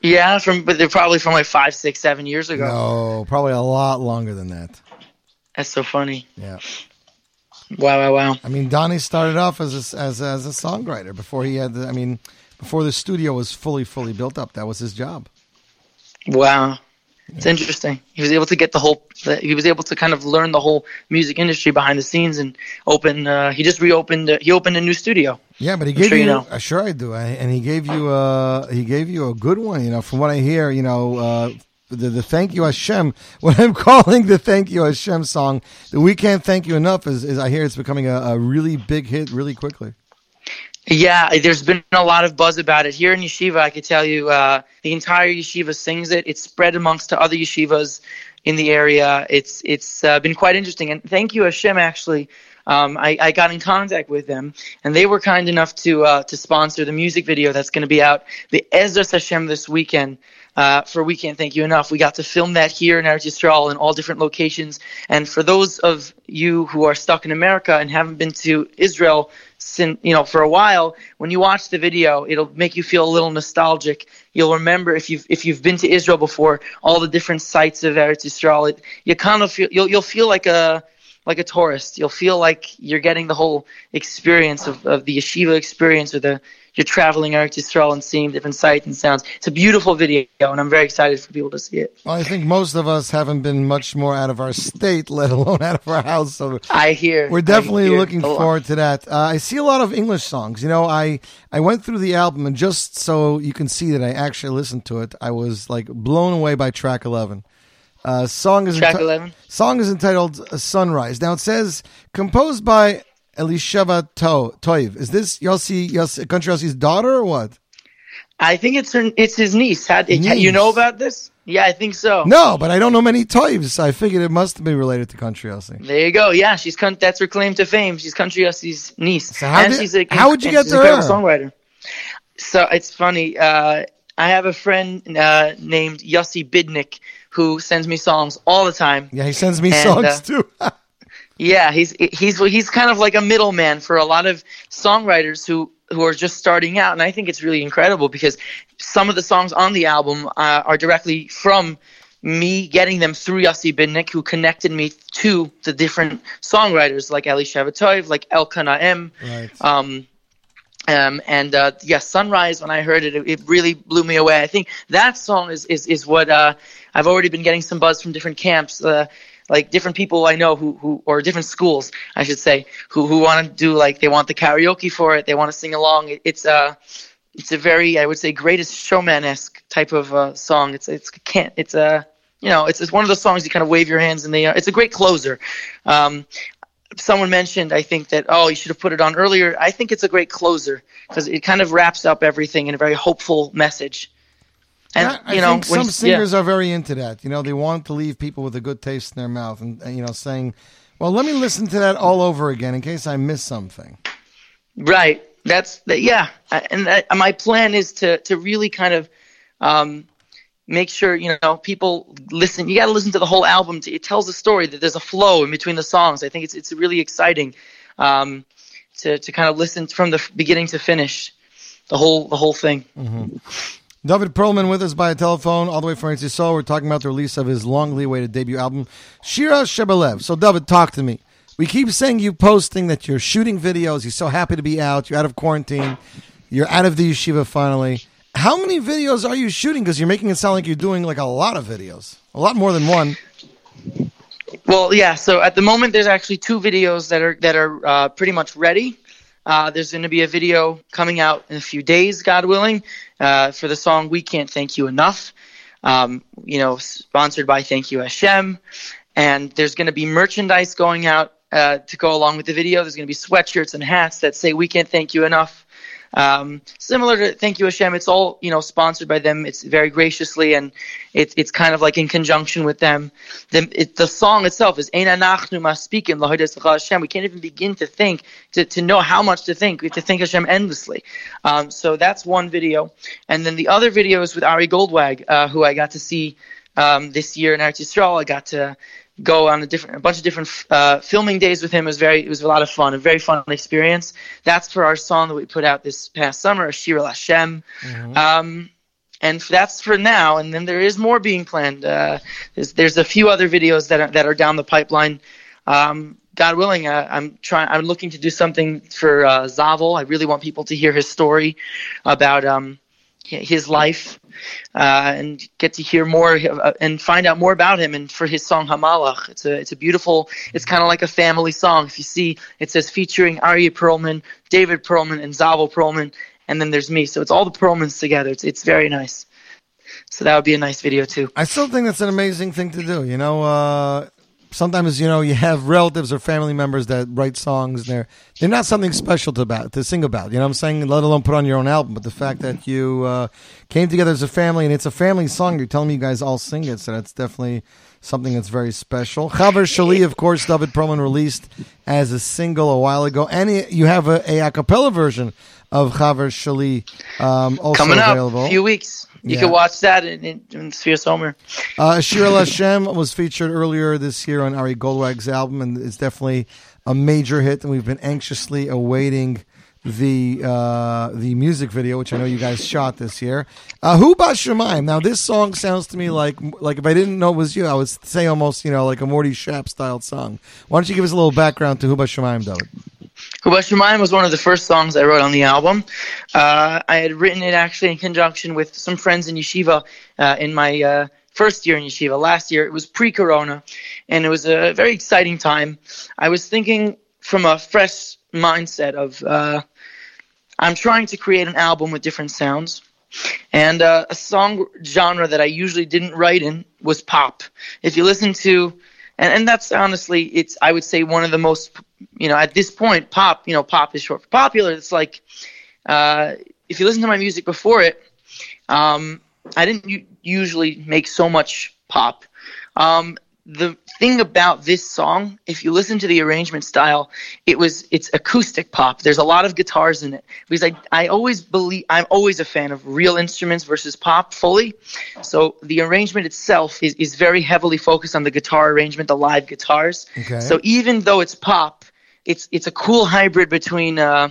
Yeah, from but they're probably from like five, six, seven years ago. No, probably a lot longer than that. That's so funny. Yeah. Wow, wow, wow. I mean, Donnie started off as a, as as a songwriter before he had. The, I mean, before the studio was fully fully built up. That was his job. Wow. It's interesting. He was able to get the whole. He was able to kind of learn the whole music industry behind the scenes and open. Uh, he just reopened. Uh, he opened a new studio. Yeah, but he I'm gave sure you. you know. uh, sure, I do. And he gave you. Uh, he gave you a good one. You know, from what I hear, you know, uh, the the thank you Hashem. <laughs> What I'm calling the thank you Hashem song, the we can't thank you enough is, is I hear it's becoming a, a really big hit really quickly. Yeah, there's been a lot of buzz about it here in yeshiva. I could tell you, uh, the entire yeshiva sings it. It's spread amongst the other yeshivas in the area. It's it's uh, been quite interesting. And thank you, Hashem. Actually, um, I, I got in contact with them, and they were kind enough to uh, to sponsor the music video that's going to be out the Ezras Hashem this weekend. Uh, for We Can't Thank You Enough. We got to film that here in Eretz Yisrael in all different locations. And for those of you who are stuck in America and haven't been to Israel since, you know, for a while, when you watch the video, it'll make you feel a little nostalgic. You'll remember if you've if you've been to Israel before, all the different sites of Eretz Yisrael. It, you kind of feel you'll you'll feel like a like a tourist. You'll feel like you're getting the whole experience of, of the yeshiva experience or the you're traveling Eretz Yisrael and seeing different sights and sounds. It's a beautiful video, and I'm very excited for people to see it. Well, I think most of us haven't been much more out of our state, let alone out of our house. So I hear. We're definitely hear looking forward to that. Uh, I see a lot of English songs. You know, I I went through the album and just so you can see that I actually listened to it, I was like blown away by track eleven. Uh, song is Track enti- 11? Song is entitled "Sunrise." Now it says composed by Elisheva to- Toiv. Is this Yossi, Yossi Country Yossi's daughter or what? I think it's her, it's his niece. How, Niece. You know about this? Yeah, I think so. No, but I don't know many Toivs. I figured it must be related to Country Yossi. There you go. Yeah, she's that's her claim to fame. She's Country Yossi's niece. how and did- she's a, how would you get to her? Songwriter. So it's funny. Uh, I have a friend uh, named Yossi Bidnick who sends me songs all the time. Yeah, he sends me And, songs uh, too. <laughs> Yeah, he's he's he's kind of like a middleman for a lot of songwriters who who are just starting out, and I think it's really incredible because some of the songs on the album uh, are directly from me getting them through Yossi Bidnick, who connected me to the different songwriters like Elisheva Toiv, like Elkanah M. Right. Um, um, and uh, yeah, Sunrise. When I heard it, it, it really blew me away. I think that song is is is what uh, I've already been getting some buzz from different camps, uh, like different people I know who who or different schools, I should say, who who want to do like they want the karaoke for it, they want to sing along. It, it's a it's a very I would say greatest showman esque type of uh, song. It's it's can't it's a you know it's it's one of those songs you kind of wave your hands and they it's a great closer. Um, someone mentioned I think that oh you should have put it on earlier. I think it's a great closer because it kind of wraps up everything in a very hopeful message. And Yeah, I you know think some singers are very into that. You know, they want to leave people with a good taste in their mouth, and, and you know, saying, "Well, let me listen to that all over again in case I miss something." Right. That's that. Yeah. And that, my plan is to to really kind of um, make sure you know people listen. You got to listen to the whole album. To, it tells a story that there's a flow in between the songs. I think it's it's really exciting um, to to kind of listen from the beginning to finish, the whole the whole thing. David Perlman with us by telephone, all the way from Yisrael. We're talking about the release of his longly awaited debut album, Shira Shebelev. So, David, talk to me. We keep saying you posting that you're shooting videos. You're so happy to be out. You're out of quarantine. You're out of the yeshiva finally. How many videos are you shooting? Because you're making it sound like you're doing like a lot of videos. A lot more than one. Well, yeah. So at the moment, there's actually two videos that are that are uh, pretty much ready. Uh, there's going to be a video coming out in a few days, God willing, uh, for the song "We Can't Thank You Enough." Um, you know, sponsored by Thank You Hashem, and there's going to be merchandise going out uh, to go along with the video. There's going to be sweatshirts and hats that say "We Can't Thank You Enough." Um, similar to Thank You Hashem, it's all you know sponsored by them. It's very graciously, and it's it's kind of like in conjunction with them. The it, the song itself is Ein Anachnu Maspikim Hashem. We can't even begin to think to, to know how much to think. We have to thank Hashem endlessly. Um, so that's one video, and then the other video is with Ari Goldwag, uh, who I got to see um, this year in Eretz Yisrael. I got to go on a different a bunch of different uh, filming days with him. It was very it was a lot of fun, a very fun experience. That's for our song that we put out this past summer, Ashir Hashem. Um, and that's for now. And then there is more being planned. Uh, there's, there's a few other videos that are, that are down the pipeline. Um, God willing, uh, I'm trying. I'm looking to do something for uh, Zavel. I really want people to hear his story about um, his life uh, and get to hear more uh, and find out more about him. And for his song Hamalach, it's a it's a beautiful. It's kind of like a family song. If you see, it says featuring Aryeh Perlman, David Perlman, and Zavel Perlman, and then there's me. So it's all the Perlmans together. It's it's very nice. So that would be a nice video too. I still think that's an amazing thing to do. You know, uh, sometimes you know you have relatives or family members that write songs and they're they're not something special to about to sing about. You know what I'm saying? Let alone put on your own album. But the fact that you uh, came together as a family and it's a family song, you're telling me you guys all sing it, so that's definitely something that's very special. Chaver Shali, of course, David Perlman released as a single a while ago, and it- you have a, a cappella version of Chaver Shali um, also Coming up, available. a few weeks. You Yeah. can watch that in, in, in Sphere Somer. Uh, Shir El Hashem was featured earlier this year on Ari Goldwag's album, and it's definitely a major hit. And we've been anxiously awaiting the uh, the music video, which I know you guys shot this year. Uh, Who Ba Shemaim? Now, this song sounds to me like like if I didn't know it was you, I would say almost you know like a Morty Shap styled song. Why don't you give us a little background to Who Ba Shemaim, David? Huba Shemayim was one of the first songs I wrote on the album. Uh, I had written it actually in conjunction with some friends in yeshiva uh, in my uh, first year in yeshiva. Last year, it was pre-corona, and it was a very exciting time. I was thinking from a fresh mindset of uh, I'm trying to create an album with different sounds. And uh, a song genre that I usually didn't write in was pop. If you listen to, and, and that's honestly, it's I would say one of the most, you know, at this point, pop, you know, pop is short for popular. It's like, uh, if you listen to my music before it, um, I didn't u- usually make so much pop. Um, the thing about this song, if you listen to the arrangement style, it was it's acoustic pop. There's a lot of guitars in it because I I always believe I'm always a fan of real instruments versus pop fully. So the arrangement itself is is very heavily focused on the guitar arrangement, the live guitars. Okay. So even though it's pop, it's it's a cool hybrid between. Uh,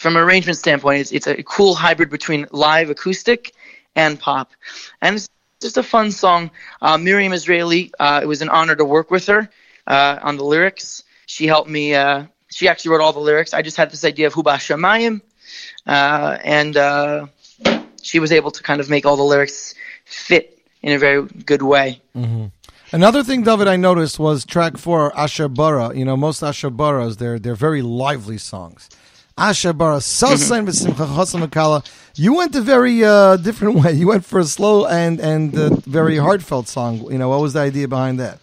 from an arrangement standpoint, it's, it's a cool hybrid between live acoustic and pop. And it's just a fun song. Uh, Miriam Israeli, uh, it was an honor to work with her uh, on the lyrics. She helped me, uh, she actually wrote all the lyrics. I just had this idea of Huba Shamayim, uh, and she was able to kind of make all the lyrics fit in a very good way. Mm-hmm. Another thing, David, I noticed was track four, Ashabara. You know, most Ashabaras, they're they're very lively songs. Ashabara, Bara, Salsa and V'Simcha Chosam V'Kala. You went a very uh, different <laughs> way. You went for a slow and and uh, very heartfelt song. You know, what was the idea behind that?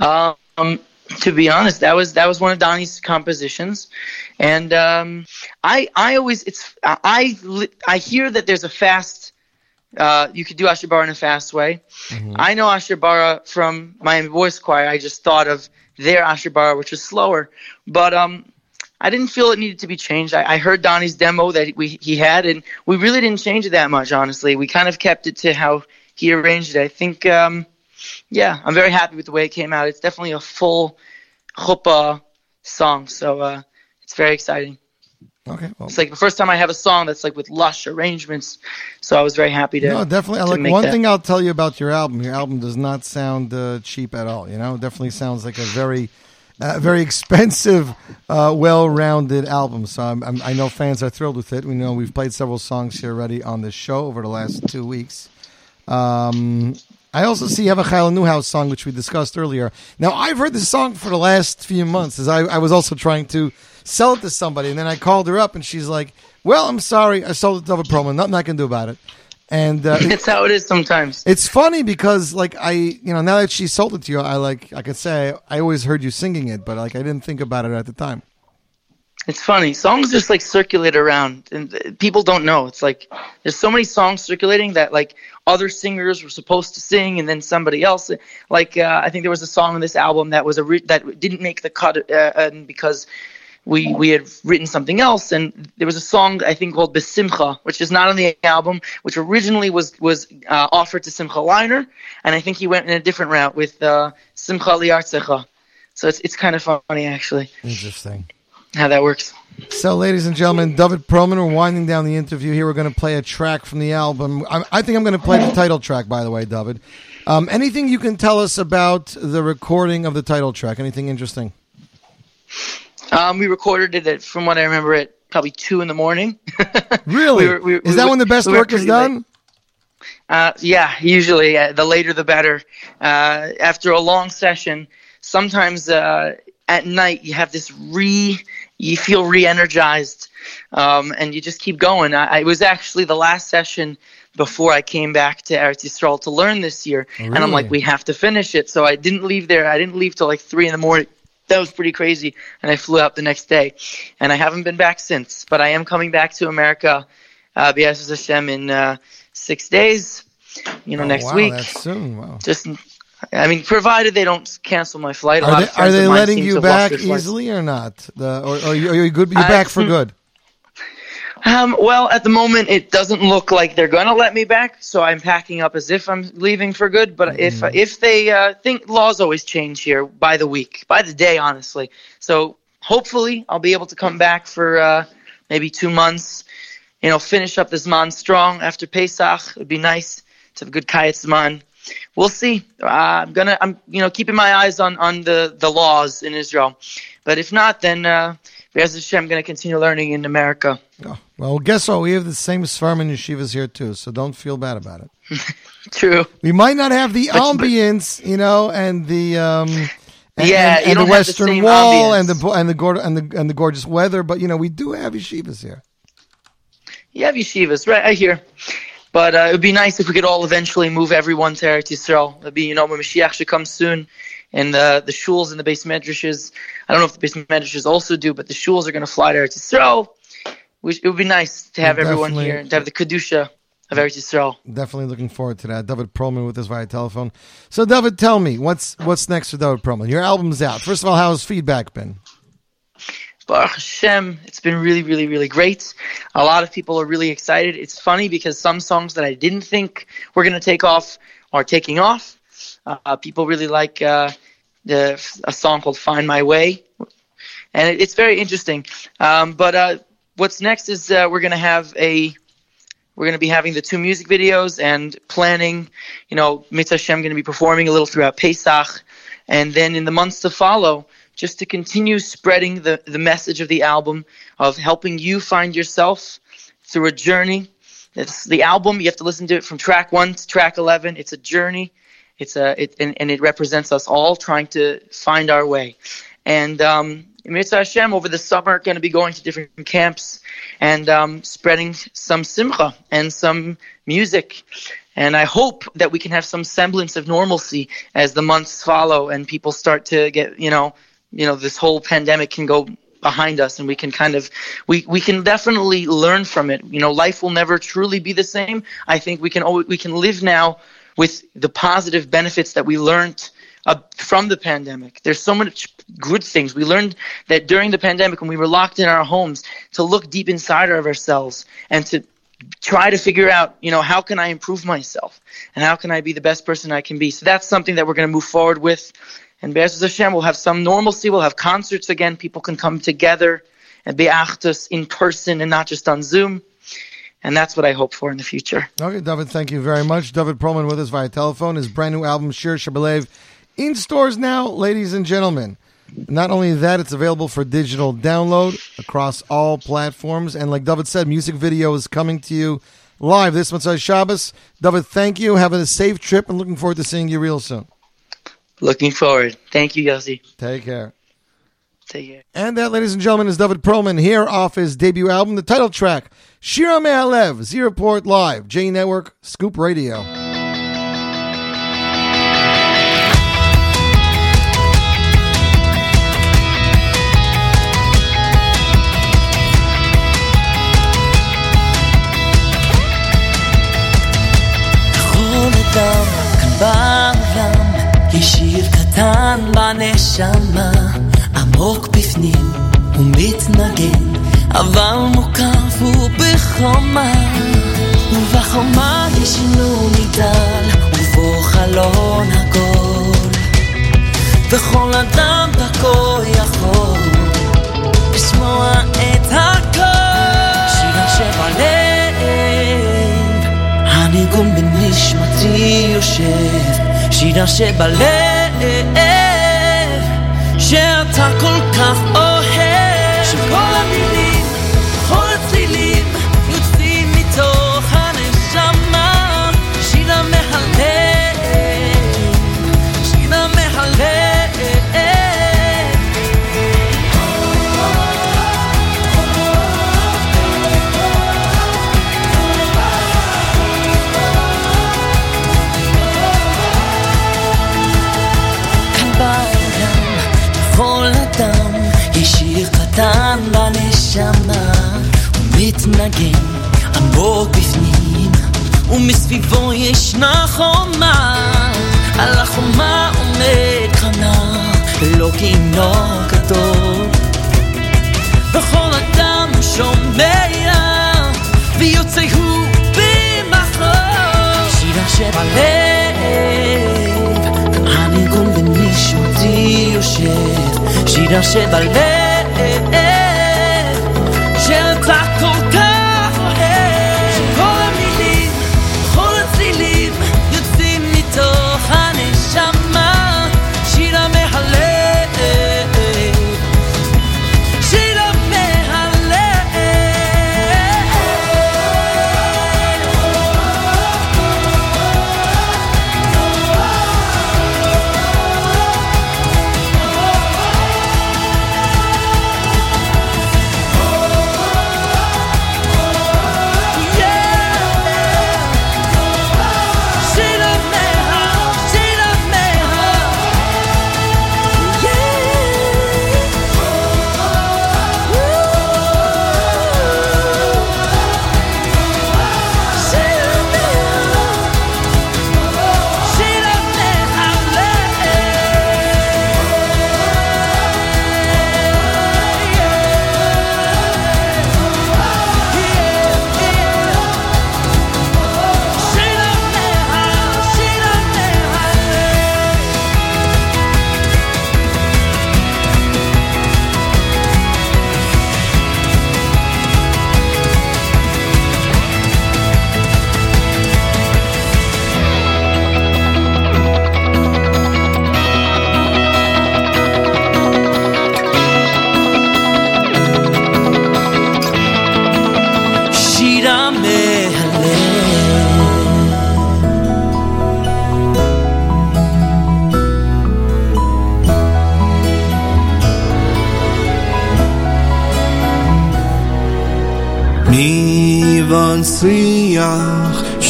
Um, to be honest, that was that was one of Donnie's compositions, and um, I I always it's I, I hear that there's a fast. Uh, you could do Asher Bara in a fast way. I know Asher Bara from Miami Boys Choir. I just thought of their Asher Bara, which was slower, but um, I didn't feel it needed to be changed. I, I heard Donnie's demo that we he had, and we really didn't change it that much. Honestly, we kind of kept it to how he arranged it. I think, um, yeah, I'm very happy with the way it came out. It's definitely a full chuppah song, so uh, it's very exciting. Okay, well, It's like the first time I have a song that's like with lush arrangements, so I was very happy to. No, definitely. to Like one that. thing I'll tell you about your album. Your album does not sound uh, cheap at all. You know, it definitely sounds like a very, uh, very expensive, uh, well-rounded album. So I'm, I'm, I know fans are thrilled with it. We know we've played several songs here already on this show over the last two weeks. Um, I also see you have a Chayala Neuhaus song, which we discussed earlier. Now, I've heard this song for the last few months, as I, I was also trying to sell it to somebody, and then I called her up, and she's like, "Well, I'm sorry, I sold it to a promo. Nothing I can do about it." And uh, it's how it is sometimes. It's funny because, like, I, you know, now that she sold it to you, I like, I could say I always heard you singing it, but like, I didn't think about it at the time. It's funny. Songs just like circulate around, and uh, people don't know. It's like there's so many songs circulating that like other singers were supposed to sing, and then somebody else. Like uh, I think there was a song on this album that was a re- that didn't make the cut uh, and because we we had written something else, and there was a song I think called Besimcha, which is not on the album, which originally was was uh, offered to Simcha Leiner, and I think he went in a different route with uh, Simcha Liartzecha. So it's it's kind of funny actually Interesting. how that works. So, ladies and gentlemen, David Perlman, we're winding down the interview here. We're going to play a track from the album. I, I think I'm going to play the title track, by the way, David. Um, anything you can tell us about the recording of the title track? Anything interesting? Um, we recorded it at, from what I remember, at probably two in the morning. <laughs> Really? We were- we- is we that were- when the best we work is done? Uh, yeah, usually uh, the later the better. Uh, after a long session, sometimes uh, at night you have this re, you feel re-energized, um, and you just keep going. I, it was actually the last session before I came back to Eretz Yisrael to learn this year, and I'm like, we have to finish it. So I didn't leave there. I didn't leave till like three in the morning. That was pretty crazy, and I flew out the next day, and I haven't been back since. But I am coming back to America, uh, B'Yasser Hashem, in uh, six days. You know, Oh, next wow, week. That's soon. Wow. Just, I mean, provided they don't cancel my flight. Are they, are they letting you back easily or not? The, or, or are you good? You I- back for good? Um, well, at the moment, it doesn't look like they're going to let me back, so I'm packing up as if I'm leaving for good. But if Mm-hmm. if they uh, think laws always change here by the week, by the day, honestly. So hopefully, I'll be able to come back for uh, maybe two months. You know, finish up this man strong after Pesach. It'd be nice to have a good Kayat man. We'll see. Uh, I'm gonna, I'm you know, keeping my eyes on on the the laws in Israel. But if not, then Be'ez Hashem, I'm gonna continue learning in America. Well, guess what? We have the same Svarm and yeshivas here too, so don't feel bad about it. <laughs> True. We might not have the But- but- ambience, you know, and the um, and, Yeah, and, you and the the western same wall ambience. and the and the and the and the gorgeous weather, but you know, we do have yeshivas here. You have yeshivas, right? I hear. But uh, it would be nice if we could all eventually move everyone to Eretz Yisrael. It'd be, you know, when Mashiach should come soon, and the the shuls and the base medrashes. I don't know if the base medrashes also do, but the shuls are going to fly to Eretz Yisrael. We, it would be nice to have everyone here and to have the kedusha of Eretz Yisrael. Definitely looking forward to that. David Perlman with us via telephone. So, David, tell me what's what's next for David Perlman. Your album's out. First of all, how's feedback been? Baruch Hashem, it's been really, really, really great. A lot of people are really excited. It's funny because some songs that I didn't think were going to take off are taking off. Uh, people really like uh, the a song called "Find My Way," and it, it's very interesting. Um, but uh, what's next is uh, we're going to have a we're going to be having the two music videos and planning. You know, Mitzvah Hashem going to be performing a little throughout Pesach, and then in the months to follow, just to continue spreading the, the message of the album of helping you find yourself through a journey. It's the album. You have to listen to it from track one to track eleven. It's a journey. It's a it and, and it represents us all trying to find our way. And um, Mitzvah Hashem over the summer going to be going to different camps and um, spreading some simcha and some music. And I hope that we can have some semblance of normalcy as the months follow and people start to get, you know, you know, this whole pandemic can go behind us and we can kind of we, we can definitely learn from it. You know, life will never truly be the same. I think we can always, we can live now with the positive benefits that we learned uh, from the pandemic. There's so much good things. We learned that during the pandemic, when we were locked in our homes, to look deep inside of ourselves and to try to figure out, you know, how can I improve myself and how can I be the best person I can be. So that's something that we're going to move forward with. And Be'ez Hashem, we'll have some normalcy. We'll have concerts again. People can come together and be actus in person and not just on Zoom. And that's what I hope for in the future. Okay, David, thank you very much. David Perlman with us via telephone. His brand new album, Shir Shebelev, in stores now, ladies and gentlemen. Not only that, it's available for digital download across all platforms. And like David said, music video is coming to you live this Motzai Shabbos. David, thank you. Have a safe trip and looking forward to seeing you real soon. Looking forward. Thank you, Yossi. Take care to you. And that, ladies and gentlemen, is David Perlman here off his debut album, the title track, Shira Me'alev, Z Report Live, J Network, Scoop Radio. בעולם, שיר קטן בנשמה עמוק בפנים הוא מתנגן אבל מוקף הוא בחומה. ובחומה יש לו מגדל ובו חלון עגול. וכל אדם דרכו יכול לשמוע את הקול שירה שבלב הניגון בנשמתי יושב, שירה שבלב, שאתה כל כך אוהב, מתנגן עמוק בפנים, ומסביבו ישנה חומה, על החומה עומד חנה, אלוקינו גדול. וכל אדם שומע, ויוצא הוא במחור, שירה שבלב. הניגון בנשמתי יושב, שאתה כל כך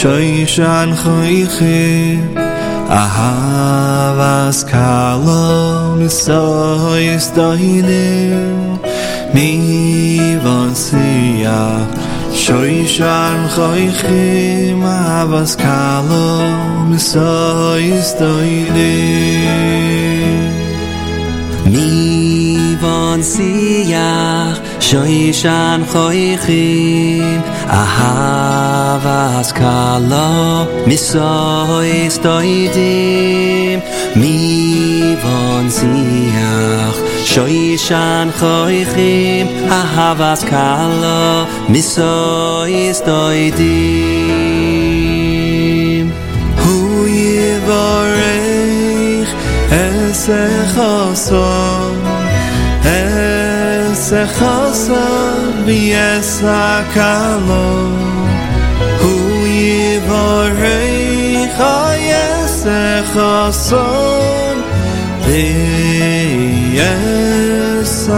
shoyshan shan khoy khe a ha vas kalo ni so is da ine ni shoyshan ya shoy shan so is da ine ni vas ya ahavas kalo misoy stoidim mi von siach shoyshan khoykhim ahavas kalo misoy stoidim. Hu yivarech esechosom se chasa a kalo hu yivarei chayese chason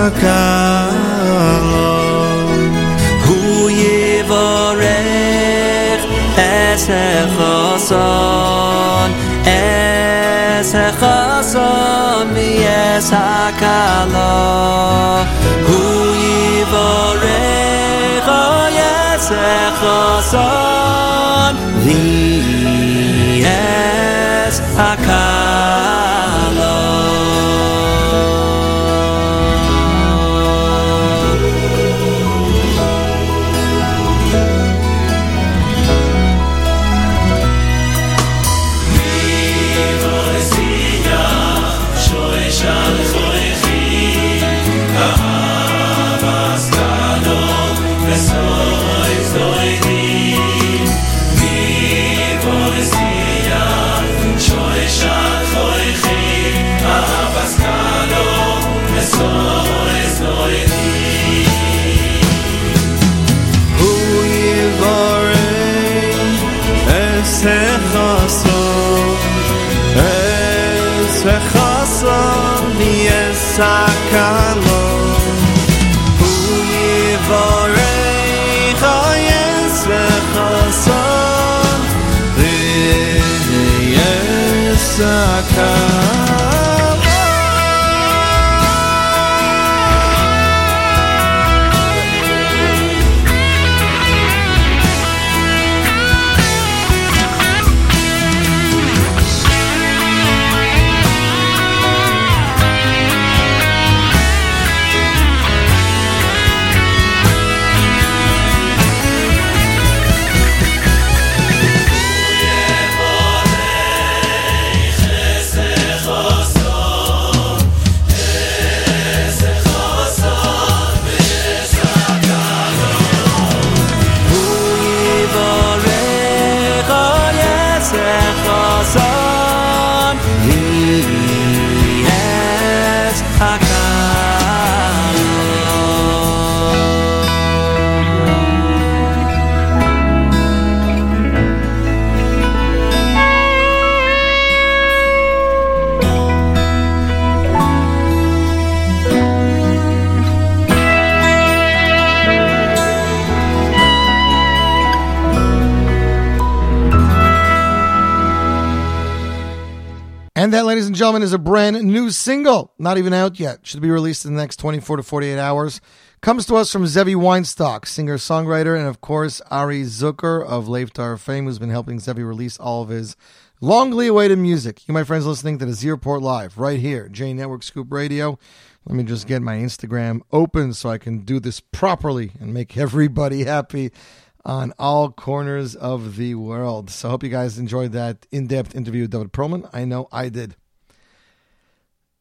a kalo hu yivarei ese chason ese chason biesa yivorech yes echason Vi es hakala 가 is a brand new single. Not even out yet. Should be released in the next 24 to 48 hours. Comes to us from Zevi Weinstock, singer songwriter, and of course, Ari Zucker of Leiftar fame, who's been helping Zevi release all of his longly awaited music. You, my friends, listening to the Z Report Live right here, J Network Scoop Radio. Let me just get my Instagram open so I can do this properly and make <laughs> everybody happy on all corners of the world. So I hope you guys enjoyed that in-depth interview with David Perlman. I know I did.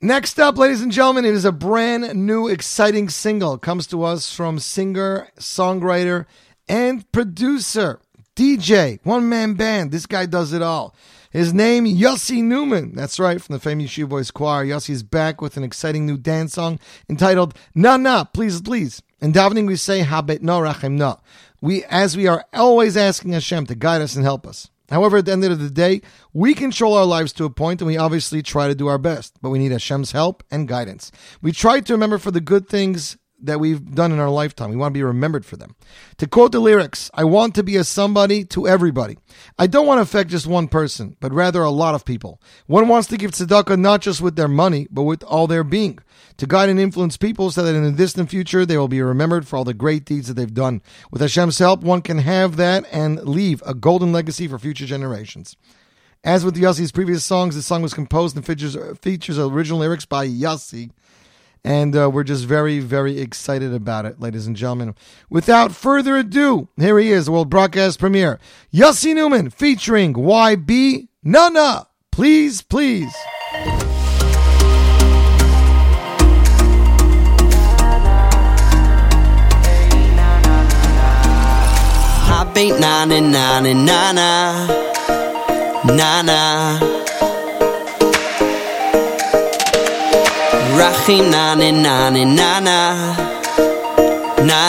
Next up, ladies and gentlemen, it is a brand new, exciting single. Comes to us from singer, songwriter, and producer, DJ, one man band. This guy does it all. His name, Yossi Newman. That's right, from the famous Shoe Boys Choir. Yossi's back with an exciting new dance song entitled Na Na, Please Please. In davening, we say Habet No Rachem No. We, as we are always asking Hashem to guide us and help us. However, at the end of the day, we control our lives to a point and we obviously try to do our best, but we need Hashem's help and guidance. We try to remember for the good things that we've done in our lifetime. We want to be remembered for them. To quote the lyrics, I want to be a somebody to everybody. I don't want to affect just one person, but rather a lot of people. One wants to give tzedakah not just with their money, but with all their being. To guide and influence people so that in the distant future they will be remembered for all the great deeds that they've done. With Hashem's help, one can have that and leave a golden legacy for future generations. As with Yossi's previous songs, this song was composed and features, features original lyrics by Yossi. And uh, we're just very, very excited about it, ladies and gentlemen. Without further ado, here he is, world broadcast premiere. Yossi Newman featuring YB Nana. Please, please. Habeit nana nana Rahim na na na na na na. Na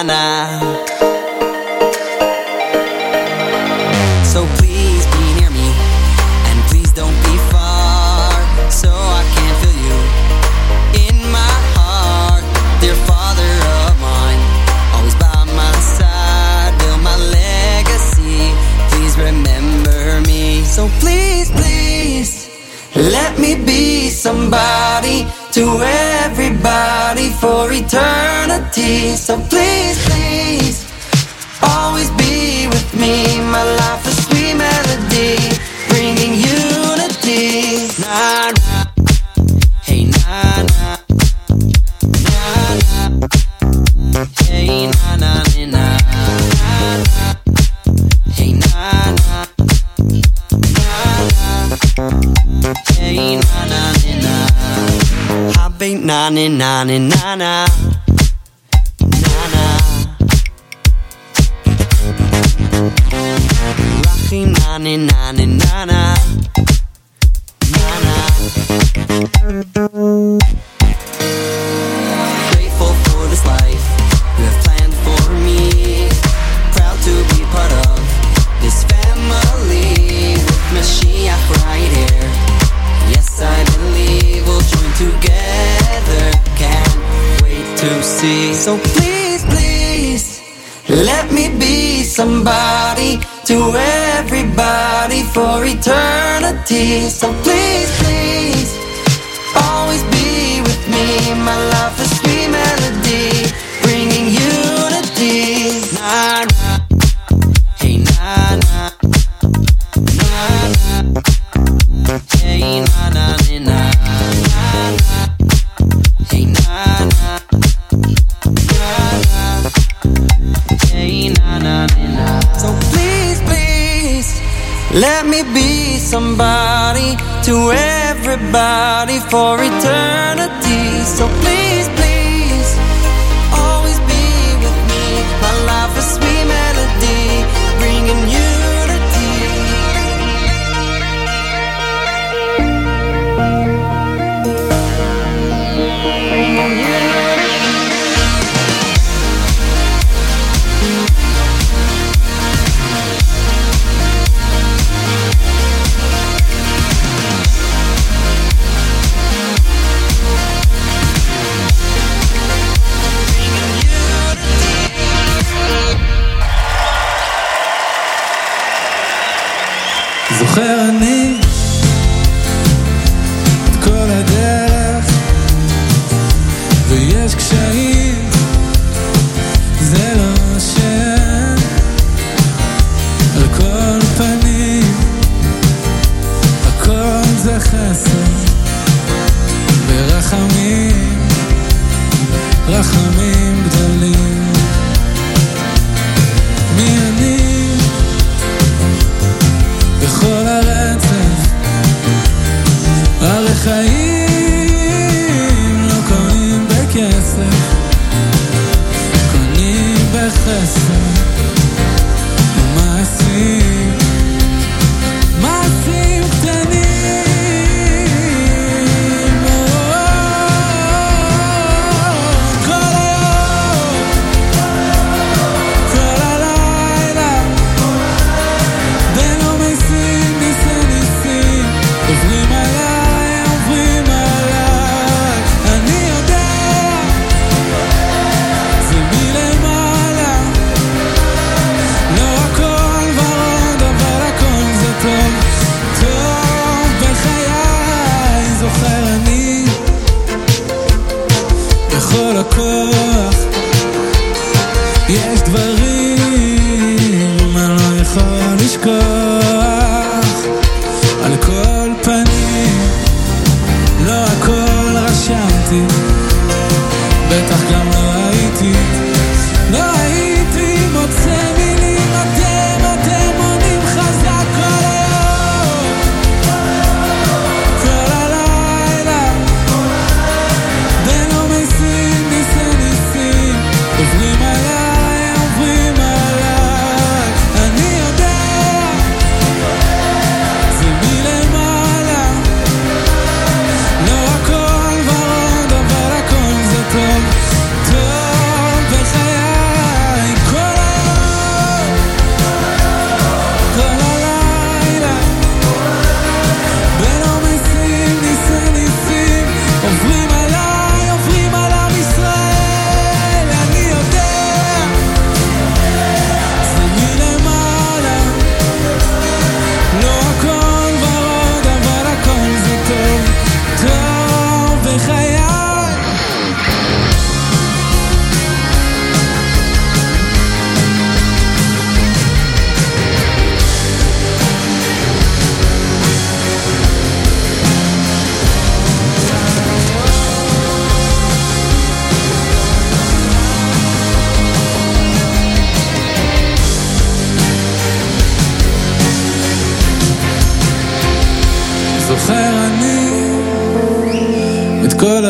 So please be near me and please don't be far so I can feel you in my heart. Dear father of mine always by my side build my legacy. Please remember me. So please please let me be somebody to everybody for eternity. So please, please, always be with me. My life is sweet melody, bringing unity. Nah, nah. Hey, na na, na na, Hey, na na na na. Hey, na na, na na, Hey baby, na na na na na na. Na na na na na na na So please, please, let me be somebody to everybody for eternity. So please, please, always be with me. My life is Let me be somebody to everybody for eternity. So please.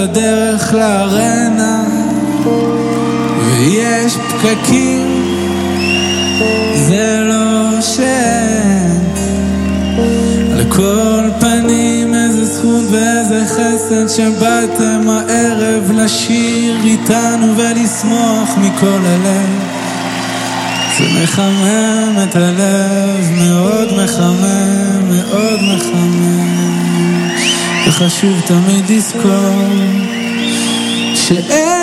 הדרך לארנה ויש פקקים זה לא שאין. על כל פנים איזה זכות ואיזה חסד שבאתם הערב לשיר איתנו ולשמוח מכל הלב. זה מחמם את הלב, מאוד מחמם, מאוד מחמם וחשוב תמיד לזכור שאין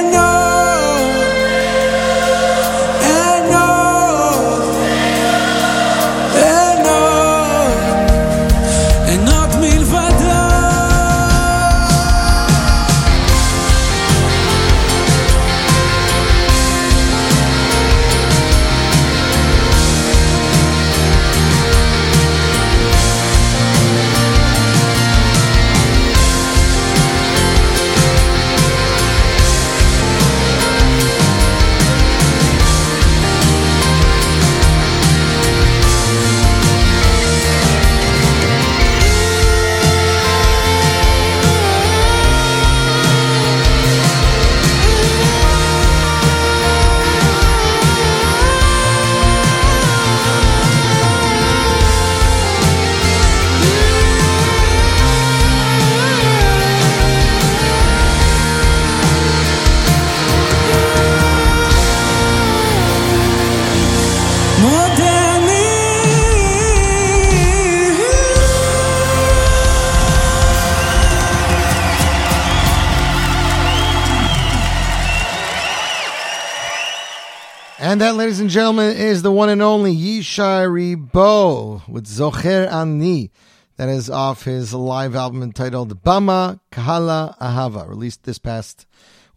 And gentlemen, is the one and only Yishai Ribo with Zocher Ani. That is off his live album entitled Bama Kahala Ahava, released this past,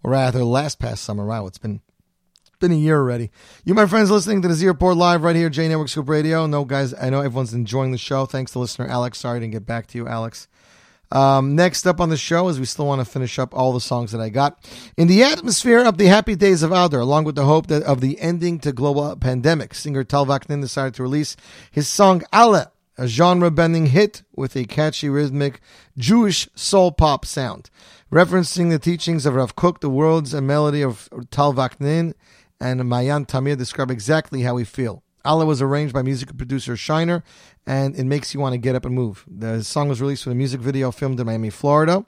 or rather last past summer. Wow, it's been been a year already. You, my friends, listening to the Z Report live right here, J Network Scoop Radio. No, guys, I know everyone's enjoying the show. Thanks to listener Alex. Sorry I didn't get back to you, Alex. Um, next up on the show is we still want to finish up all the songs that I got. In the atmosphere of the happy days of Adar, along with the hope that of the ending to global pandemic, singer Tal Vaknin decided to release his song Allah, a genre-bending hit with a catchy rhythmic Jewish soul pop sound. Referencing the teachings of Rav Kook, the words and melody of Tal Vaknin and Mayan Tamir describe exactly how we feel. Allah was arranged by music producer Shiner, and it makes you want to get up and move. The song was released with a music video filmed in Miami, Florida,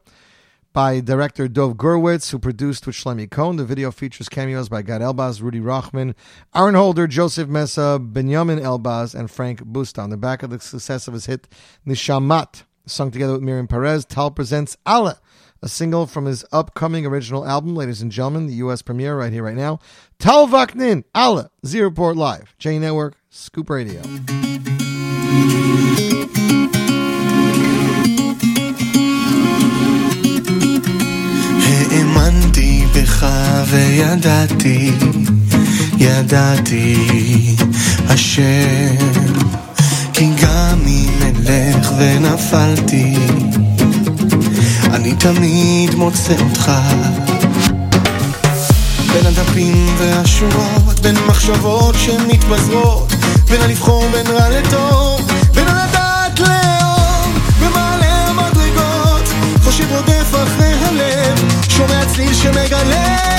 by director Dov Gurwitz, who produced with Shlomi Cohn. The video features cameos by Gad Elbaz, Rudy Rachman, Aaron Holder, Joseph Mesa, Benjamin Elbaz, and Frank Busta. On the back of the success of his hit Nishamat, sung together with Miriam Perez, Tal presents Allah, a single from his upcoming original album, ladies and gentlemen, the U.S. premiere right here, right now. Tal Vaknin, Allah, Z Report Live, J Network, Scoop Radio. האמנתי בך וידעתי, ידעתי, השם, כי גם אם אלך ונפלתי, אני תמיד מוצא אותך. בין הדפים והשורות, בין מחשבות שמתפזרות, בין הלבחור בין רע לטוב, בין הלדעת לאור, במעלה המדרגות, חושב רודף אחרי הלב, שומע צליל שמגלה.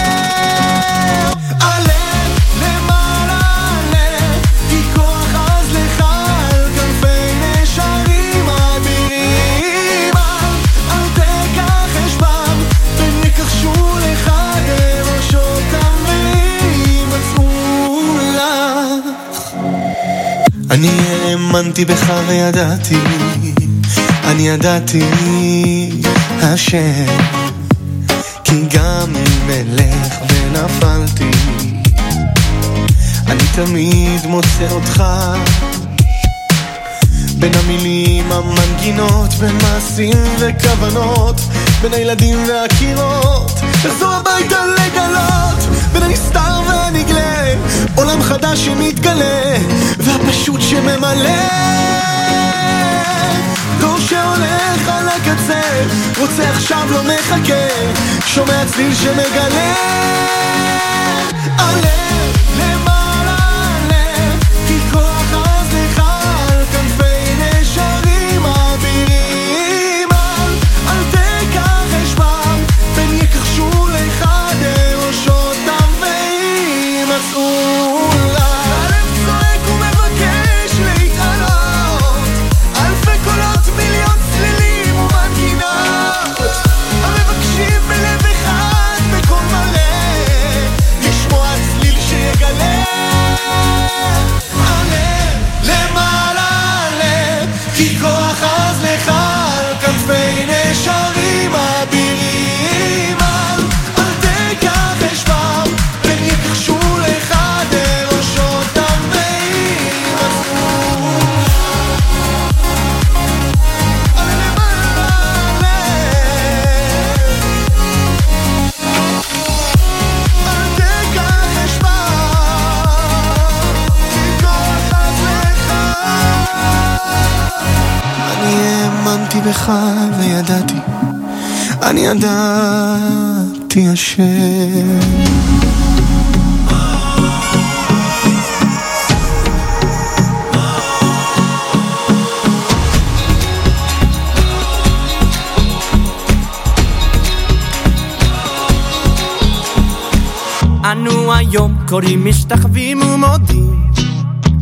אני האמנתי בך וידעתי, אני ידעתי, השם, כי גם אם אלך ונפלתי, אני תמיד מוצא אותך. בין המילים המנגינות, בין מעשים וכוונות, בין הילדים והקירות, לחזור הביתה לגלות, בין הנסתר והנגלה, עולם חדש שמתגלה, והפשוט שממלא. דור שהולך על הקצה, רוצה עכשיו לא מחכה, שומע צליל שמגלה. בך וידעתי, אני ידעתי אשר. אנו היום קוראים משתחווים ומודים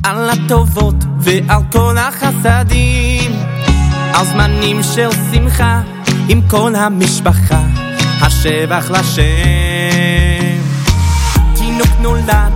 על הטובות ועל כל החסדים על זמנים של שמחה עם כל המשפחה השבח לשם. תינוק נולד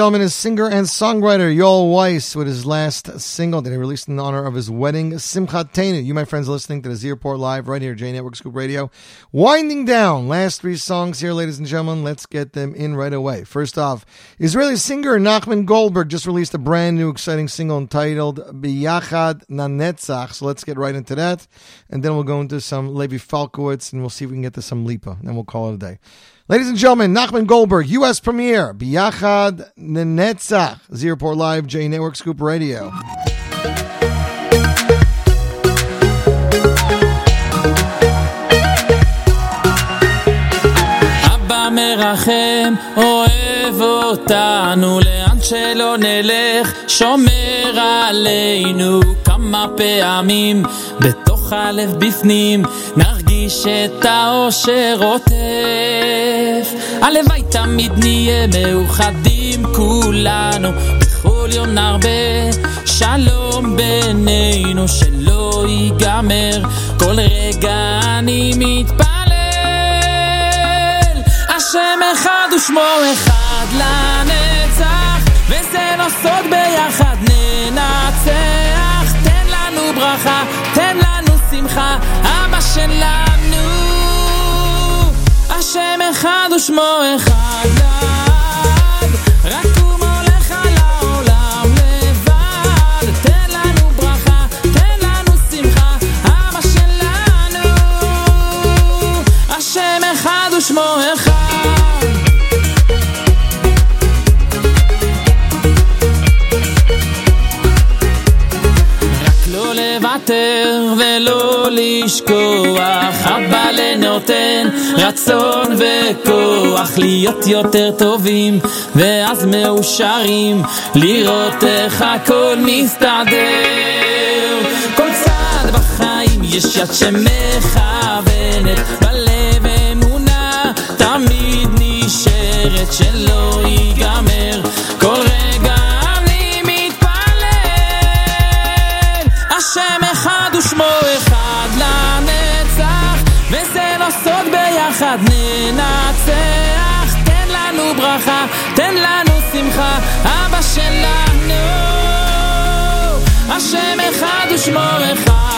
gentlemen, is singer and songwriter Yoel Weiss with his last single that he released in honor of his wedding, Simchat Tenu. You, my friends, listening to the Z Report Live right here, J Network Scoop Radio. Winding down, last three songs here, ladies and gentlemen. Let's get them in right away. First off, Israeli singer Nachman Goldberg just released a brand new exciting single entitled Biyachad Nanetzach. So let's get right into that. And then we'll go into some Levi Falkowitz and we'll see if we can get to some Lipa. And then we'll call it a day. Ladies and gentlemen, Nachman Goldberg, U.S. premiere, Biachad Nenetzach, Z Report Live, J Network Scoop Radio. מרחם, אוהב אותנו, לאן שלא נלך, שומר עלינו כמה פעמים בתוך... הלב בפנים, נרגיש את האושר עוטף. הלוואי תמיד נהיה מאוחדים כולנו, בכל יום נרבה שלום בינינו, שלא ייגמר, כל רגע אני מתפלל. השם אחד ושמו אחד לנצח, וזה לא סוד ביחד ננצח. ברכה, שמך, אבא שלנו. השם אחד ושמו אחד. רק שמו אחד. רק לא לוותר ולא לשכוח, אבא לנותן רצון וכוח להיות יותר טובים ואז מאושרים לראות איך הכל מסתדר. כל צעד בחיים יש יד שמכוונת בלב אמונה תמיד נשארת שלא ייגמר ביחד ננצח. תן לנו ברכה תן לנו שמחה. אבא שלנו השם אחד ושמו אחד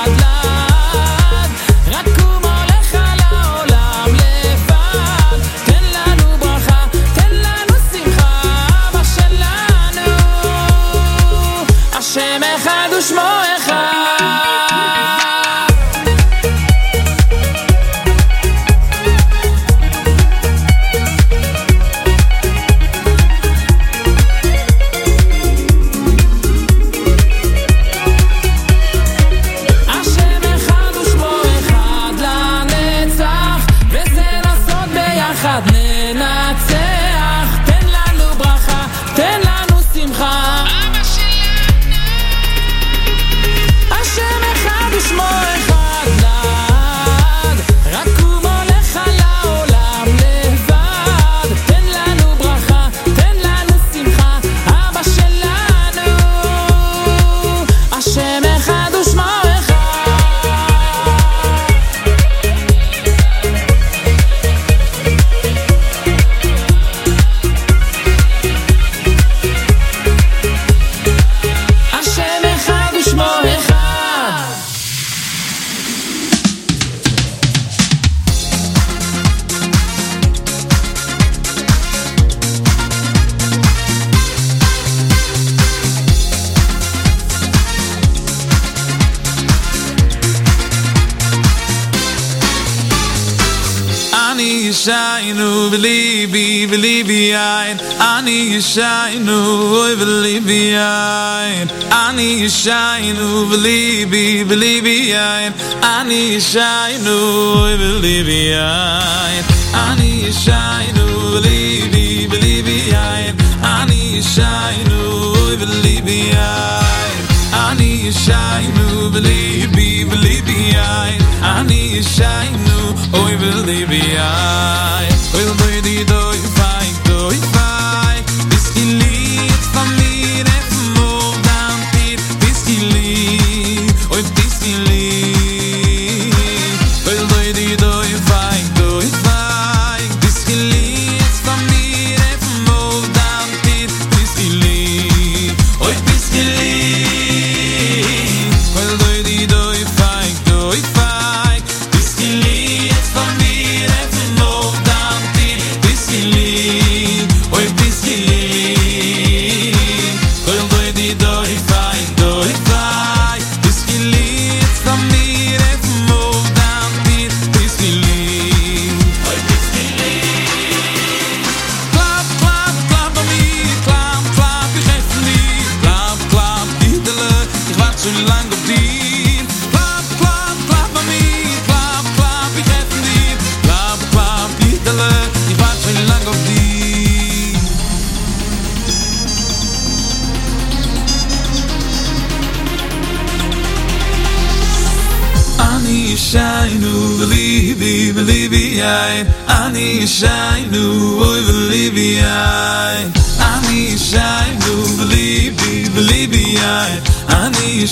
ישיינו אוי בליבי עין אני ישיינו בליבי בליבי עין אני ישיינו אוי בליבי עין אני ישיינו בליבי בליבי עין אני ישיינו אוי בליבי עין אני ישיינו בליבי בליבי עין אני ישיינו אוי בליבי עין אוי דוי די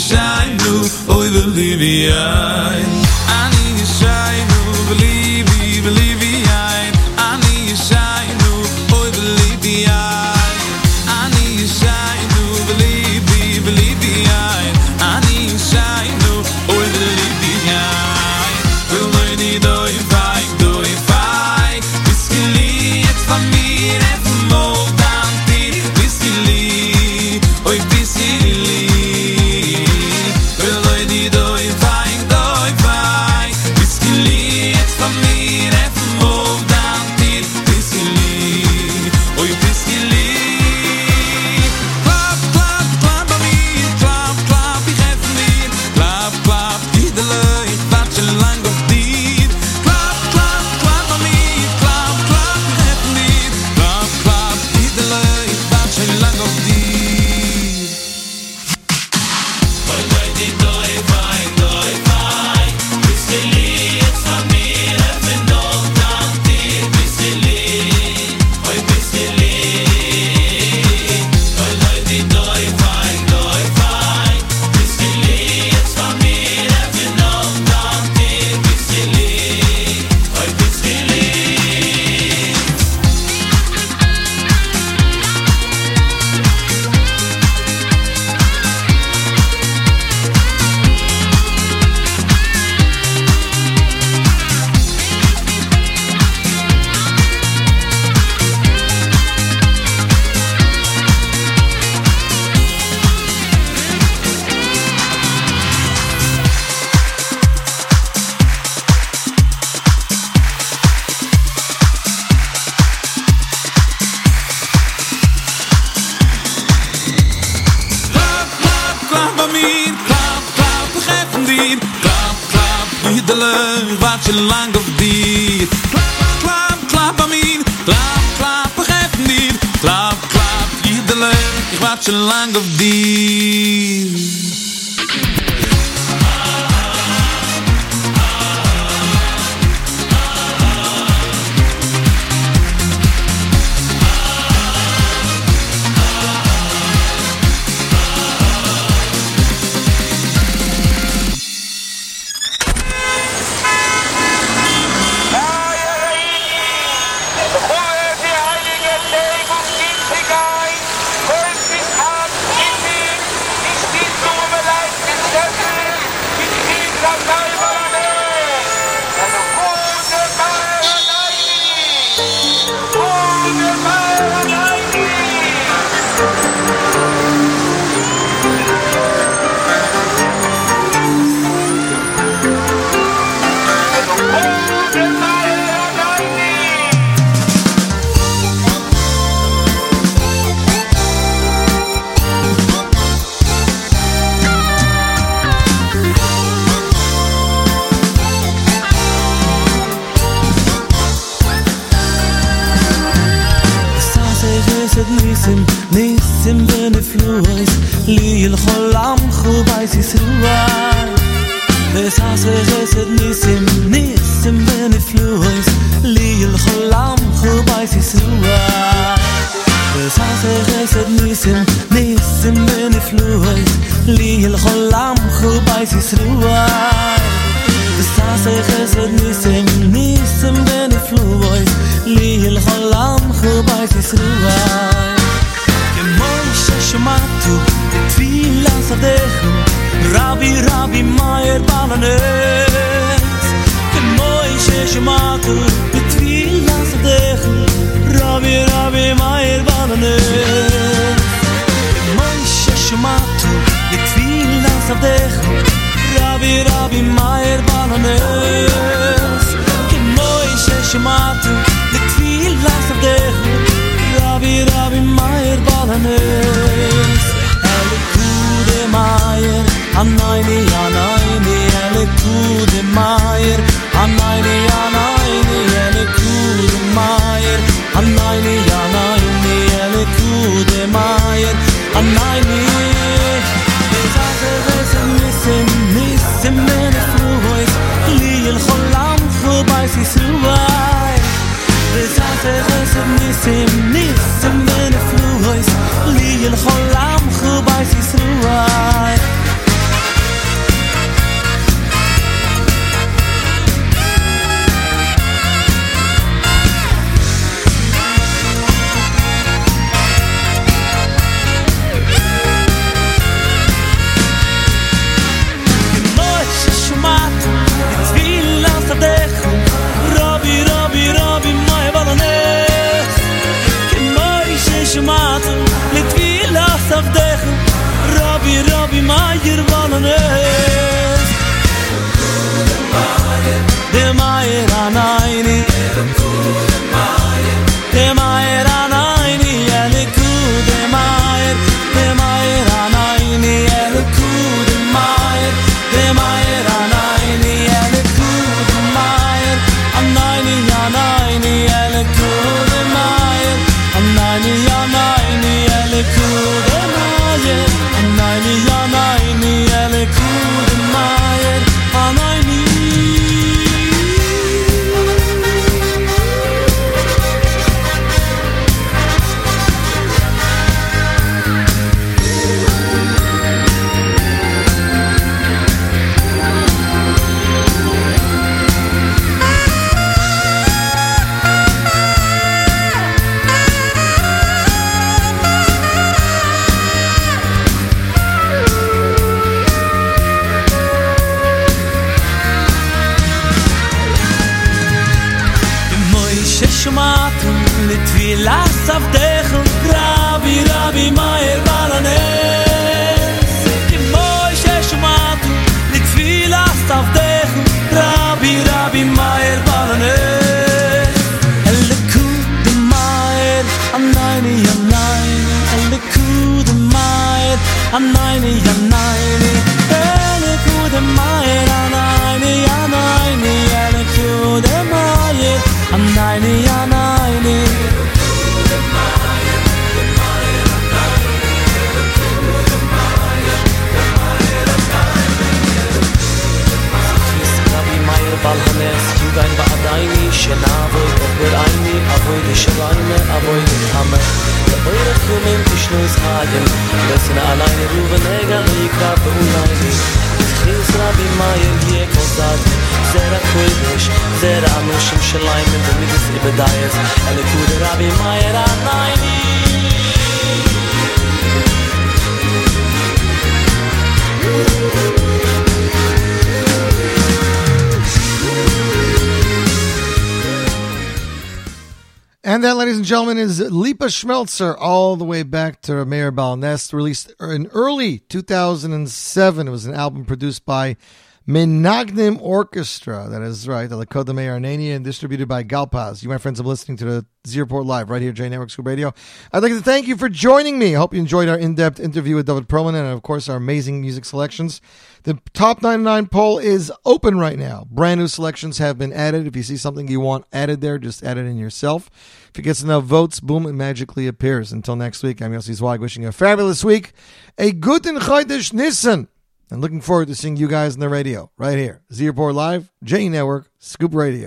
shine new oy believe i Schmelzer, all the way back to Meir Balnest, released in early 2007. It was an album produced by Menagnim Orchestra. That is right, the Lakota Armenia, and distributed by Galpaz. You, my friends, are listening to the Z Report Live right here, J Network Scoop Radio. I'd like to thank you for joining me. I hope you enjoyed our in-depth interview with David Perlman and, of course, our amazing music selections. The top 99 poll is open right now. Brand new selections have been added. If you see something you want added there, just add it in yourself. If it gets enough votes, boom, it magically appears. Until next week, I'm Yossi Zweig wishing you a fabulous week, a guten Chodesh Nissen, and looking forward to seeing you guys on the radio right here. Z Report Live, J Network, Scoop Radio.